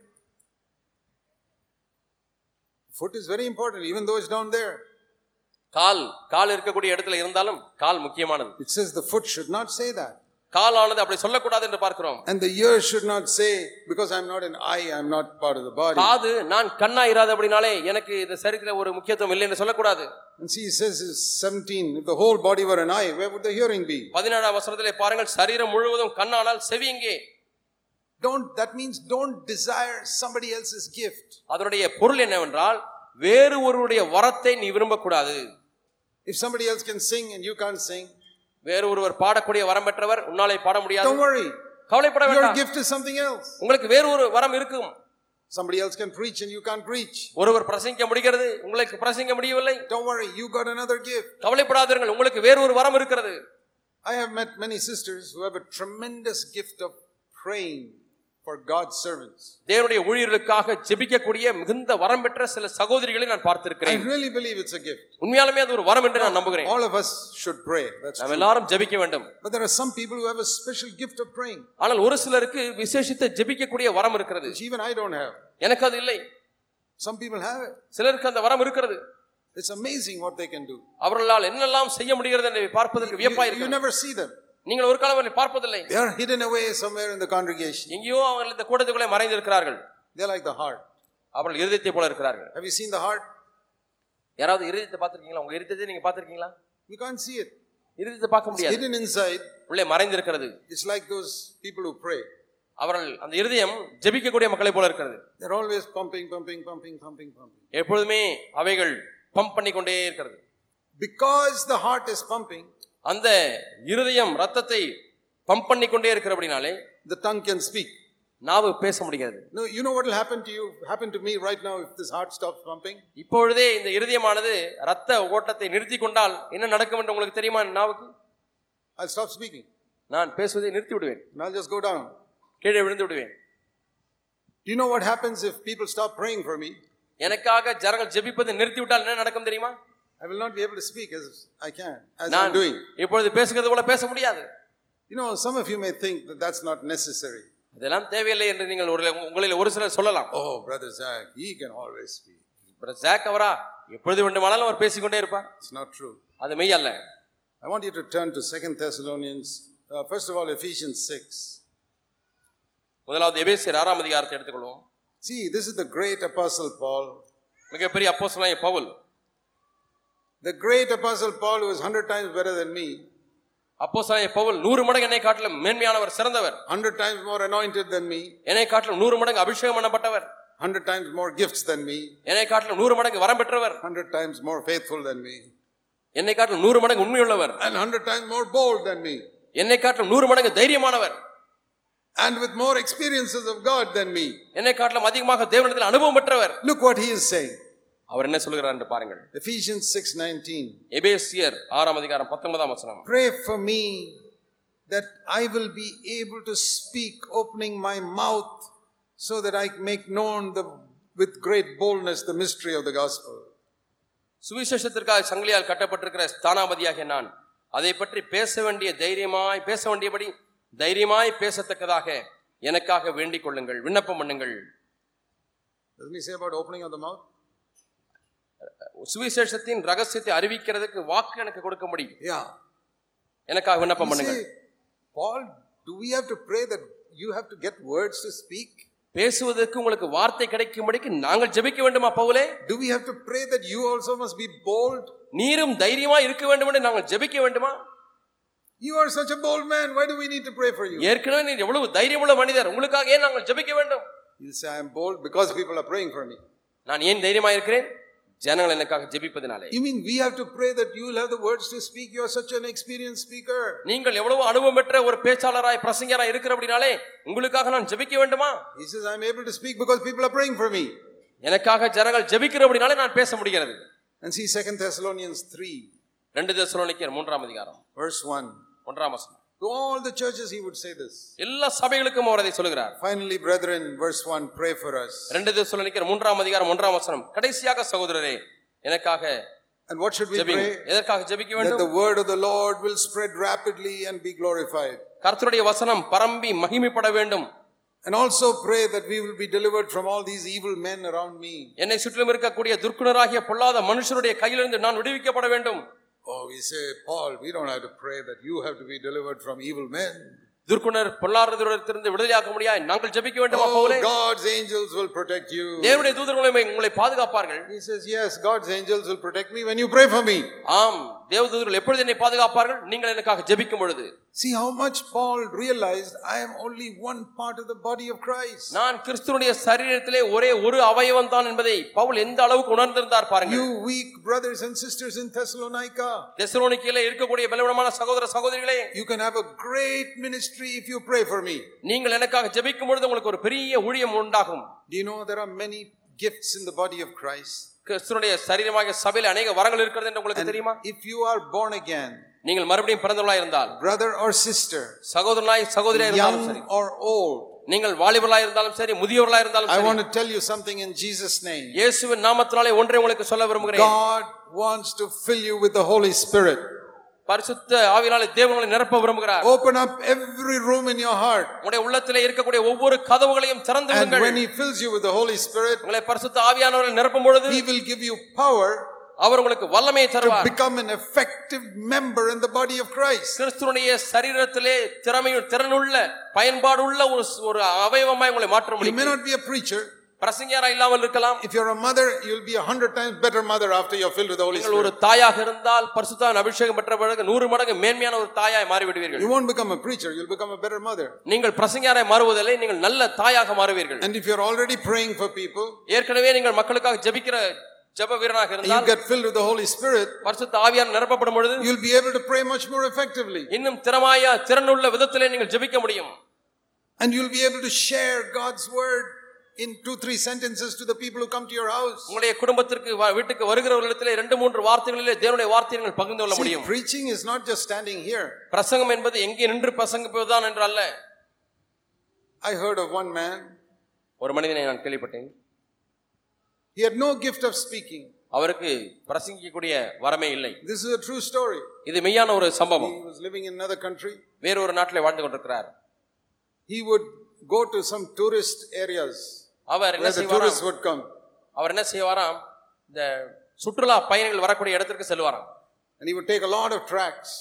Foot is very important, even though it's down there. கால் கால் இருக்கக்கூடிய இடத்துல இருந்தாலும் கால் முக்கியமானது It says the foot should not say that. காலானது அப்படி சொல்லக்கூடாது என்று பார்க்கிறோம் And the ear should not say, because I'm not an eye, I'm not part of the body. காது நான் கண்ணா இராதபடினாலே எனக்கு இந்த சரித்திர ஒரு முக்கியத்துவம் இல்லை என்று சொல்லக்கூடாது And see, it says it's 17, if the whole body were an eye, where would the hearing be? பதினேழாம் வசனத்திலே பாருங்கள் சரீரம் முழுவதும் கண்ணானால் செவி எங்கே Don't, that means don't desire somebody else's gift. அதனுடைய பொருள் என்னவென்றால் வேறு ஒருவருடைய வரத்தை நீ விரும்பக்கூடாது If somebody else can sing and you can't sing, வேறு ஒருவர் பாடக்கூடிய வரம் பெற்றவர் உன்னாலே பாட முடியாது don't worry. கவலைப்பட Your வேண்டாம் gift is something else. உங்களுக்கு வேறு ஒரு வரம் இருக்கும் Somebody else can preach and you can't preach. ஒருவர் பிரசங்கிக்க முடிகிறது உங்களுக்கு பிரசங்கிக்க முடியவில்லை Don't worry, you got another gift. கவலைப்படாதீர்கள் உங்களுக்கு வேறு ஒரு வரம் இருக்கிறது I have met many sisters who have a tremendous gift of praying For God's servants. தேவனுடைய ஊழியர்களுக்காக ஜெபிக்கக்கூடிய மிகுந்த வரம் பெற்ற சில சகோதரிகளை நான் I பார்த்திருக்கிறேன் really believe it's a gift. உண்மையாலுமே அது ஒரு வரம் என்று நான் நம்புகிறேன் All of us should pray. That's நாம். எல்லாரும் ஜெபிக்க வேண்டும் But there are some people who have a special gift of praying, ஆனால் ஒரு சிலருக்கு விசேஷித்த ஜெபிக்கக்கூடிய வரம் இருக்கிறது even I don't have. எனக்கு அது இல்லை Some people have it. சிலருக்கு அந்த வரம் இருக்கிறது It's amazing what they can do. அவர்களால் என்னெல்லாம் செய்ய முடிகிறது என்று பார்ப்பதற்கு You, வியப்பா you இருக்கிறது never see them. நீங்கள் ஒரு காலம் அவர்களை பார்ப்பதில்லை They are hidden away somewhere in the congregation. எங்கேயோ அவர்கள் இந்த கூட்டத்துக்குள்ளே மறைந்திருக்கிறார்கள் They're like the heart. அவர்கள் இருதயத்தை போல இருக்கிறார்கள் Have you seen the heart? யாராவது இருதயத்தை பார்த்திருக்கீங்களா உங்க இருதயத்தை நீங்க பார்த்திருக்கீங்களா You can't see it. இருதயத்தை பார்க்க முடியாது Hidden inside. உள்ளே மறைந்திருக்கிறது It's like those people who pray. அவர்கள் அந்த இருதயம் ஜெபிக்கக்கூடிய மக்களை போல இருக்கிறது They're always pumping, pumping, pumping, pumping, pumping. எப்பொழுதுமே அவைகள் பம்ப் பண்ணி கொண்டே இருக்கிறது Because the heart is pumping, அந்த இருதயம் ரத்தத்தை பம்ப் பண்ணி கொண்டே இருக்கிறபடினாலே the tongue can speak. நாவு பேச முடிகிறது No, you know what will happen to you, happen to me right now if this heart stops pumping? இப்பொழுதே இந்த இருதயமானது ரத்த ஓட்டத்தை நிறுத்தி கொண்டால் என்ன நடக்கும் என்று உங்களுக்கு தெரியுமா நாவுக்கு I'll stop speaking நான் பேசுவதை நிறுத்தி விடுவேன் I'll just go down. கீழே விழுந்து விடுவேன் Do you know what happens if people stop praying for me? எனக்காக ஜனங்கள் ஜெபிப்பதை நிறுத்தி விட்டால் என்ன நடக்கும் தெரியுமா I will not be able to speak as I can, as I'm doing. You know, some of you may think that that's not necessary. இதெல்லாம் தேவையில்லை என்று நீங்கள் ஒரு உங்களில் ஒரு சிலர் சொல்லலாம் Oh, Brother Zac, he can always speak. Brother Jack அவரா எப்பொழுது வேண்டுமானாலும் அவர் பேசிக்கொண்டே இருப்பார் It's not true. அது மெய் அல்ல I want you to turn to Second Thessalonians, uh, first of all, Ephesians 6. முதலாவது எபேசியர் ஆறாம் அதிகாரத்தை எடுத்துக்கொள்வோம் See, this is the great apostle Paul. மிகப்பெரிய அப்போஸ்தலனாகிய Pavul The great apostle Paul, who was 100 times better than me, அப்போஸ்தலனாகிய பவுல் நூறு மடங்கு என்னை காட்டிலும் மேன்மையானவர் சிறந்தவர் 100 times more anointed than me, என்னை காட்டிலும் நூறு மடங்கு அபிஷேகம் பண்ணப்பட்டவர் 100 times more gifts than me, என்னை காட்டிலும் நூறு மடங்கு வரம் பெற்றவர் 100 times more faithful than me, என்னை காட்டிலும் நூறு மடங்கு உண்மையுள்ளவர் and 100 times more bold than me, என்னை காட்டிலும் நூறு மடங்கு தைரியமானவர் and with more experiences of God than me. என்னை காட்டிலும் அதிகமாக தேவனிடத்தில் அனுபவம் பெற்றவர் Look what he is saying. அவர் என்ன சொல்கிறார் என்று பாருங்கள் Ephesians 6:19. எபேசியர் ஆறாம் அதிகாரம் பத்தொன்பதாம் வசனம் Pray for me that I will be able to speak opening my mouth so that I make known the with great boldness the mystery of the gospel. சுவிசேஷத்திற்காக சங்கிலியால் கட்டப்பட்டிருக்கிற ஸ்தானாபதியாகிய நான் அதை பற்றி பேச வேண்டிய தைரியமாய் பேச வேண்டியபடி தைரியமாய் பேசத்தக்கதாக எனக்காக வேண்டிக் கொள்ளுங்கள் விண்ணப்பம் பண்ணுங்கள் Doesn't he say about opening of the mouth? சுவிசேஷத்தின் ரகசியத்தை அறிவிக்கிறதுக்கு வாக்கு எனக்கு கொடுக்க முடியும் Yeah. எனக்காக விண்ணப்பம் You பண்ணுங்கள் say, Paul, do we have to pray that you have to get words to speak? பேசுவதற்கு உங்களுக்கு வார்த்தை கிடைக்கும்படிக்கு நாங்கள் ஜெபிக்க வேண்டுமா பவுலே Do we have to pray that you also must be bold? நீரும் தைரியமா இருக்க வேண்டும் என்று நாங்கள் ஜெபிக்க வேண்டுமா You are such a bold man. Why do we need to pray for you? ஏற்கனவே நீர் எவ்வளவு தைரியமுள்ள மனிதர் உங்களுக்காக ஏன் நாங்கள் ஜெபிக்க வேண்டும் You say, I am bold because people are praying for me. நான் ஏன் தைரியமா இருக்கிறேன் ஜனங்கள் எனக்காக ஜெபிப்பதினாலே You mean we have to pray that you will have the words to speak? You are such an experienced speaker. நீங்கள் எவ்வளவு அனுபவம் பெற்ற ஒரு பேச்சாளராய் பிரசங்கராய் இருக்கிறபடினாலே உங்களுக்காக நான் ஜெபிக்க வேண்டுமா He says, I'm able to speak because people are praying for me. எனக்காக ஜனங்கள் ஜெபிக்கிறபடினாலே நான் பேச முடிகிறது And see 2 Thessalonians 3, ரெண்டு தெசலோனிக்கர் மூன்றாம் அதிகாரம் verse 1. ஒன்றாம் வசனம் To all the churches, he would say this. எல்லா சபைகளுக்கும் அவர் அதை சொல்கிறார் Finally, brethren, verse 1, pray for us. ரெண்டு தெசலோனிக்கர் மூன்றாம் அதிகாரம் ஒன்றாம் வசனம் கடைசியாக சகோதரரே எனக்காக And what should we ஜெபிங்க pray? எதற்காக ஜெபிக்க That வேண்டும் the word of the Lord will spread rapidly and be glorified. கர்த்தருடைய வசனம் பரம்பி மகிமைப்பட வேண்டும் And also pray that we will be delivered from all these evil men around me. என்னை சுற்றிலும் இருக்கக்கூடிய துர்க்குணராகிய பொல்லாத மனுஷருடைய கையிலிருந்து நான் விடுவிக்கப்பட வேண்டும் Oh, we say, Paul, we don't have to pray that you have to be delivered from evil men. துர்க்குணர் பொல்லாதவரிடத்திலிருந்து விடுதலையாக்க முடியாது நாங்கள் ஜெபிக்க வேண்டுமா Oh, பவுலே God's angels will protect you. தேவனுடைய தூதர்களை உங்களை பாதுகாப்பார்கள் He says, Yes, God's angels will protect me when you pray for me. ஆம் தேவதூதர்கள் எப்பொழுது என்னை பாதுகாப்பார்கள் நீங்கள் எனக்காக ஜெபிக்கும் பொழுது See how much Paul realized I am only one part of the body of Christ. நான் கிறிஸ்துவனுடைய சரீரத்திலே ஒரே ஒரு அவயவம் தான் என்பதை பவுல் எந்த அளவுக்கு உணர்ந்திருந்தார் பாருங்கள் You weak brothers and sisters in Thessalonica, தெசலோனிக்கையில இருக்கக்கூடிய பலவீனமான சகோதர சகோதரிகளே you can have a great ministry if you pray for me. நீங்கள் எனக்காக ஜெபிக்கும் பொழுது உங்களுக்கு ஒரு பெரிய ஊழியம் உண்டாகும் Do you know there are many gifts in the body of Christ? கிறிஸ்துவனுடைய சரீரமாக சபையில் அநேக வரங்கள் இருக்கிறது என்று உங்களுக்கு தெரியுமா If you are born again, நீங்கள் மறுபடியும் பிறந்தவர்களாய் இருந்தால் brother or sister, சகோதரனாய் சகோதரியா இருந்தாலும் சரி young or old, நீங்கள் வாலிபர்களாய் இருந்தாலும் சரி முதியவர்களாய் இருந்தாலும் I சரி want to tell you something in Jesus' name. இயேசுவின் நாமத்தினாலே ஒன்றை உங்களுக்கு சொல்ல விரும்புகிறேன் God wants to fill you with the Holy Spirit. பரிசுத்த ஆவியினாலே தேவங்களை நிரப்ப விரும்புகிறார் Open up every room in your heart. உங்களுடைய உள்ளத்திலே இருக்கக்கூடிய ஒவ்வொரு கதவுகளையும் திறந்து And விடுங்கள் when He fills you with the Holy Spirit, உங்களை பரிசுத்த ஆவியானவர்கள் நிரப்பும் பொழுது He will give you power அவர் உங்களுக்கு வல்லமையை to தருவார் become an effective member in the body of Christ. கிறிஸ்துவனுடைய சரீரத்திலே திறமையும் திறனுள்ள பயன்பாடுள்ள ஒரு ஒரு அவயவமாய் உங்களை மாற்ற You may முடியும் not be a preacher. பிரசங்கியாரா இல்லாமல் இருக்கலாம் If you're a mother, you'll be a hundred times better mother after you're filled with the Holy நீங்கள் ஒரு Spirit. தாயாக இருந்தால் பரிசுத்தான் அபிஷேகம் பெற்ற பிறகு நூறு மடங்கு மேன்மையான ஒரு தாயாய் மாறிவிடுவீர்கள் You won't become a preacher, you'll become a better mother. நீங்கள் பிரசங்கியாராய் மாறுவதில்லை நீங்கள் நல்ல தாயாக மாறுவீர்கள் And if you're already praying for people, ஏற்கனவே நீங்கள் மக்களுக்காக ஜெபிக்கிற ஜெப வீரனாக and you இருந்தால் get filled with the Holy Spirit, பரிசுத்த ஆவியார் நிரப்பப்படும் பொழுது you'll be able to pray much more effectively. இன்னும் திறமாய திறனுள்ள விதத்திலே நீங்கள் ஜெபிக்க முடியும் And you'll be able to share God's word in two, three sentences to the people who come to your house. உங்களுடைய குடும்பத்திற்கு வ- வீட்டுக்கு வருகிறவர்களிடத்திலே ரெண்டு மூன்று வார்த்தைகளிலே தேவனுடைய வார்த்தையை நீங்கள் பகிர்ந்து கொள்ள See, முடியும் preaching is not just standing here. பிரசங்கம் என்பது எங்கே நின்று பிரசங்கிப்பதுதான் என்று அல்ல I heard of one man, ஒரு மனிதனை நான் கேள்விப்பட்டேன் he had no gift of speaking. அவருக்கு பிரசங்கிக்கக்கூடிய வரமே இல்லை This is a true story. இது மெய்யான ஒரு சம்பவம் He was living in another country. வேறொரு நாட்டிலே வாழ்ந்து கொண்டிருக்கிறார் He would go to some tourist areas அவர் என்ன tourists would come. அவர் என்ன செய்வாராம் இந்த சுற்றுலா பயணிகள் வரக்கூடிய இடத்திற்கு செல்வாராம் And he would take a lot of tracts.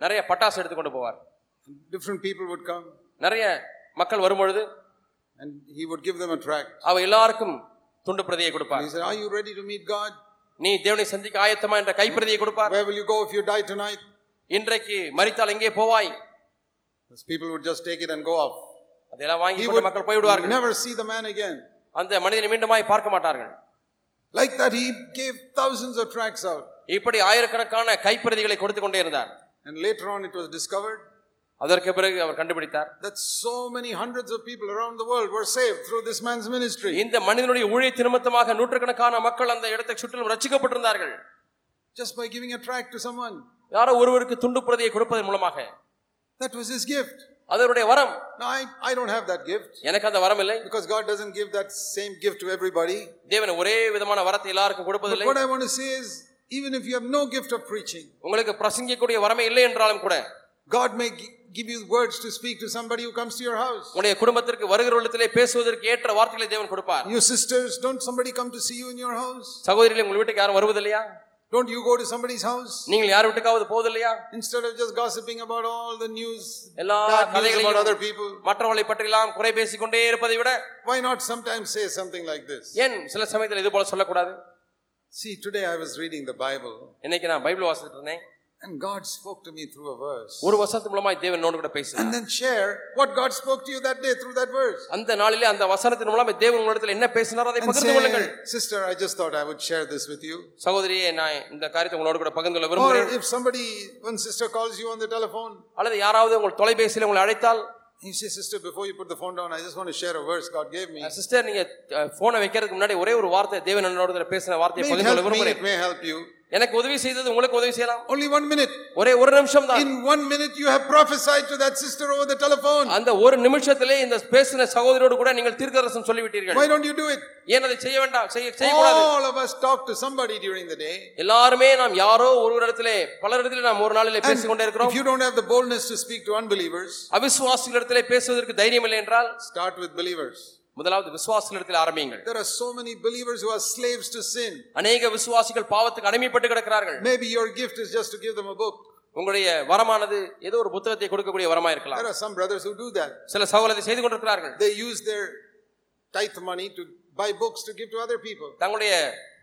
நிறைய பட்டாசு எடுத்து கொண்டு போவார் Different people would come. நிறைய மக்கள் வரும்பொழுது And he would give them a tract. அவர் எல்லாருக்கும் துண்டு பிரதியை கொடுப்பார் He said, are you ready to meet God? நீ தேவனை சந்திக்க ஆயத்தமா என்ற கைப்பிரதியை கொடுப்பார் Where will you go if you die tonight? இன்றைக்கு மரித்தால் எங்கே போவாய் Those people would just take it and go off. அதெல்லாம் வாங்கி கொண்டு மக்கள் போய்விடுவார்கள். never see the man again. அந்த மனிதனை மீண்டுமாய் பார்க்க மாட்டார்கள். Like that he gave thousands of tracts out. இப்படி ஆயிரக்கணக்கான கைப்பிரதிகளை கொடுத்து கொண்டே இருந்தார். And later on it was discovered அதற்கு பிறகு அவர் கண்டுபிடித்தார். that so many hundreds of people around the world were saved through this man's ministry. இந்த மனிதனுடைய ஊழிய நிமித்தமாக நூற்றுக்கணக்கான மக்கள் அந்த இடத்தை சுற்றிலும் ரட்சிக்கப்பட்டிருந்தார்கள் just by giving a tract to someone. யாரோ ஒருவருக்கு துண்டு பிரதியை கொடுப்பதன் மூலமாக. That was his gift. அதனுடைய வரம் Now, I, I don't have that gift எனக்கு அந்த வரம் இல்லை because God doesn't give that same gift to everybody. தேவன் ஒரே விதமான வரத்தை எல்லாருக்கும் But கொடுப்பதில்லை what I want to say is, even if you have no gift of preaching, உங்களுக்கு பிரசங்கிக்கக்கூடிய வரமே இல்லை என்றாலும் கூட God may gi- give you words to speak to somebody who comes to your house. உங்களுடைய குடும்பத்திற்கு வருகிற உள்ளத்திலே பேசுவதற்கு ஏற்ற வார்த்தைகளை தேவன் கொடுப்பார் You sisters, don't somebody come to see you in your house? சகோதரிகளே உங்கள் வீட்டுக்கு யாரும் வருவதில்லையா Don't you go to somebody's house? நீங்கள் யார் வீட்டுக்காவது போவதில்லையா Instead of just gossiping about all the news, எல்லா bad news about கதைகளையும் other people, மற்றவர்களை பற்றி எல்லாம் குறை பேசிக் கொண்டே இருப்பதை விட why not sometimes say something like this? ஏன் சில சமயத்தில் இது போல சொல்லக்கூடாது See, today I was reading the Bible இன்னைக்கு நான் பைபிள் வாசிட்டு இருந்தேன் and God spoke to me through a verse. ஒரு வசனத்து மூலமாய் தேவன் என்னோடு கூட பேசுகிறார் And then share what God spoke to you that day through that verse. அந்த நாளிலே அந்த வசனத்தின் மூலமாக தேவன் உங்களிடத்தில் என்ன பேசினாரோ அதை And பகிர்ந்து கொள்ளுங்கள் say, Sister, I just thought I would share this with you. சகோதரியே நான் இந்த காரியத்தை உங்களோடு கூட பகிர்ந்து கொள்ள Or விரும்புகிறேன் if somebody, one sister calls you on the telephone, அல்லது யாராவது உங்கள் தொலைபேசியில் உங்களை அழைத்தால் you say, Sister, before you put the phone down, I just want to share a verse God gave me. Sister நீங்க போனை வைக்கிறதுக்கு முன்னாடி ஒரே ஒரு வார்த்தை தேவன் என்னோட பேசின வார்த்தையை May it பகிர்ந்து கொள்ள help me, விரும்புகிறேன் it may help you. எனக்கு உதவி செய்தது உங்களுக்கு உதவி செய்யலாம் Only one minute. ஒரே ஒரு நிமிஷம் தான் In one minute, you have prophesied to that sister over the telephone. அந்த ஒரு நிமிஷத்திலே இந்த பேசின சகோதரியோடு கூட நீங்கள் தீர்க்கதரிசனம் சொல்லிவிட்டீர்கள் Why don't you do it? ஏன் அதை செய்ய வேண்டாம் செய்ய செய்யக்கூடாது All of us talk to somebody during the day. எல்லாருமே நாம் யாரோ ஒருவரிடத்திலே பலரிடத்திலே நாம் ஒரு நாளிலே And பேசிக் கொண்டே இருக்கிறோம் if you don't have the boldness to speak to unbelievers, அவிசுவாசிகளிடத்திலே பேசுவதற்கு தைரியம் இல்லை என்றால் start with believers. முதலாவது விசுவாசிகளிடத்தில் ஆரம்பியுங்கள் There are so many believers who are slaves to sin. அநேக விசுவாசிகள் பாவத்துக்கு அடிமைப்பட்டு கிடக்கிறார்கள் Maybe your gift is just to give them a book. உங்களுடைய வரமானது ஏதோ ஒரு புத்தகத்தை கொடுக்கக்கூடிய வரமா இருக்கலாம் There are some brothers who do that. சில சகோதரத்தை செய்து கொண்டிருக்கிறார்கள் They use their tithe money to buy books to give to other people. தங்களுடைய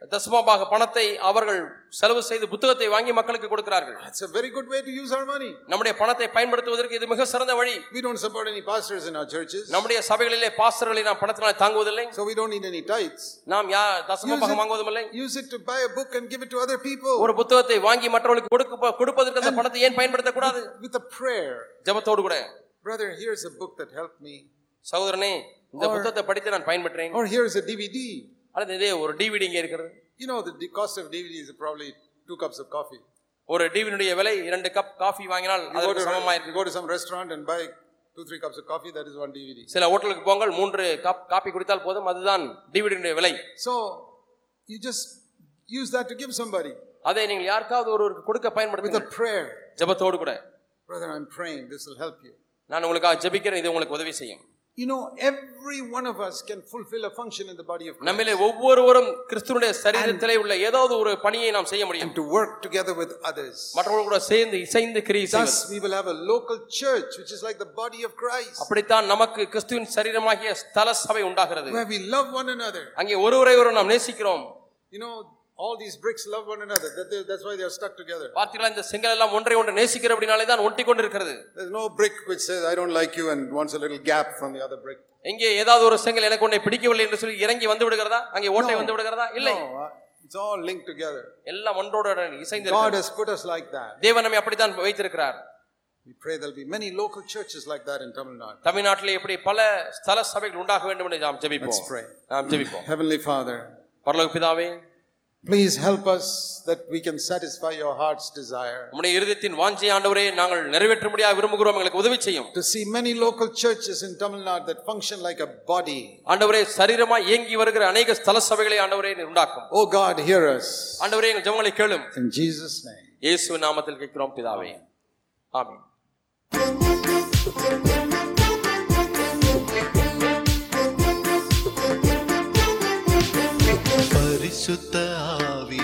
தசமபாக பணத்தை அவர்கள் செலவு செய்து புத்தகத்தை வாங்கி மக்களுக்கு கொடுக்கிறார்கள் That's a very good way to use our money. நம்முடைய பணத்தை பயன்படுத்துவதற்கு இது மிக சிறந்த வழி We don't support any pastors in our churches, நம்முடைய சபைகளிலே பாஸ்டர்களை நாம் பணத்தினால் தாங்குவதில்லை so we don't need any tithes. நாம் யா it, வாங்குவதுமில்லை use it to buy a book and give it to other people ஒரு புத்தகத்தை வாங்கி மற்றவர்களுக்கு கொடுக்க கொடுப்பதற்கு அந்த பணத்தை ஏன் பயன்படுத்தக்கூடாது with a prayer. ஜெபத்தோடு கூட Brother, here's a book that helped me. சகோதரனே இந்த புத்தகத்தை படித்து நான் பயன்பெற்றேன் Or here's a DVD. அல்லது இதே ஒரு டிவிடி இங்கே இருக்கிறது You know, the, the cost of DVD is probably two cups of coffee. ஒரு டிவிடியுடைய விலை இரண்டு கப் காஃபி வாங்கினால் You go, அதற்கு to, சமமா you இருக்கு go to some restaurant and buy two, three cups of coffee, that is one DVD. சில ஹோட்டலுக்கு போங்கள் மூன்று கப் காபி குடித்தால் போதும் அதுதான் டிவிடியுடைய விலை So, you just use that to give somebody அதை நீங்கள் யாருக்காவது ஒருவருக்கு கொடுக்க with a பயன்படுத்துங்க prayer. ஜெபத்தோடு கூட Brother, I'm praying, this will help you. நான் உங்களுக்காக ஜெபிக்கிறேன் இது உங்களுக்கு உதவி செய்யும் You know, every one of us can fulfill a function in the body of Christ. நம்மிலே ஒவ்வொருவரும் கிறிஸ்துவனுடைய சரீரத்திலே உள்ள ஏதாவது ஒரு பணியை நாம் செய்ய முடியும் And to work together with others. மற்றவர்கள் கூட சேர்ந்து இசைந்து கிரியை செய்வது Thus, we will have a local church, which is like the body of Christ, அப்படித்தான் நமக்கு கிறிஸ்துவின் சரீரமாகிய ஸ்தல சபை உண்டாகிறது where we love one another. அங்கே ஒருவரை ஒரு நாம் நேசிக்கிறோம் You know, all these bricks love one another. That they, that's why they are stuck together. பார்த்தீங்களா இந்த செங்கல் எல்லாம் ஒன்றை ஒன்று நேசிக்கிற அப்படினாலே தான் ஒட்டி கொண்டு இருக்கிறது There's no brick which says, I don't like you, and wants a little gap from the other brick. எங்கே ஏதாவது ஒரு செங்கல் எனக்கு உன்னை பிடிக்கவில்லை என்று சொல்லி இறங்கி வந்து விடுகிறதா அங்கே ஓட்டை வந்து விடுகிறதா இல்லை No, uh, it's all linked together. எல்லாம் ஒன்றோட இசைந்து God இருக்கிறது. has put us like that. தேவன் நம்மை அப்படித்தான் வைத்திருக்கிறார் We pray there'll be many local churches like that in Tamil Nadu. தமிழ்நாட்டிலே இப்படி பல ஸ்தல சபைகள் உண்டாக வேண்டும் என்று நாம் Let's ஜெபிப்போம் pray. நாம் ஜெபிப்போம் Heavenly Father, பரலோக பிதாவே please help us that we can satisfy your heart's desire நம்முடைய இருதயத்தின் வாஞ்சை ஆண்டவரே நாங்கள் நிறைவேற்ற முடியாது விரும்புகிறோம் எங்களுக்கு உதவி செய்யும் to see many local churches in Tamil Nadu that function like a body. ஆண்டவரே சரீரமாய் இயங்கி வருகிற அநேக ஸ்தல சபைகளை ஆண்டவரே நீர் உண்டாக்கும் Oh God, hear us. ஆண்டவரே எங்கள் ஜெபங்களை கேளும் In Jesus' name. இயேசு நாமத்தில் கேட்கிறோம் பிதாவே ஆமென் പരിശുദ്ധ ആവീ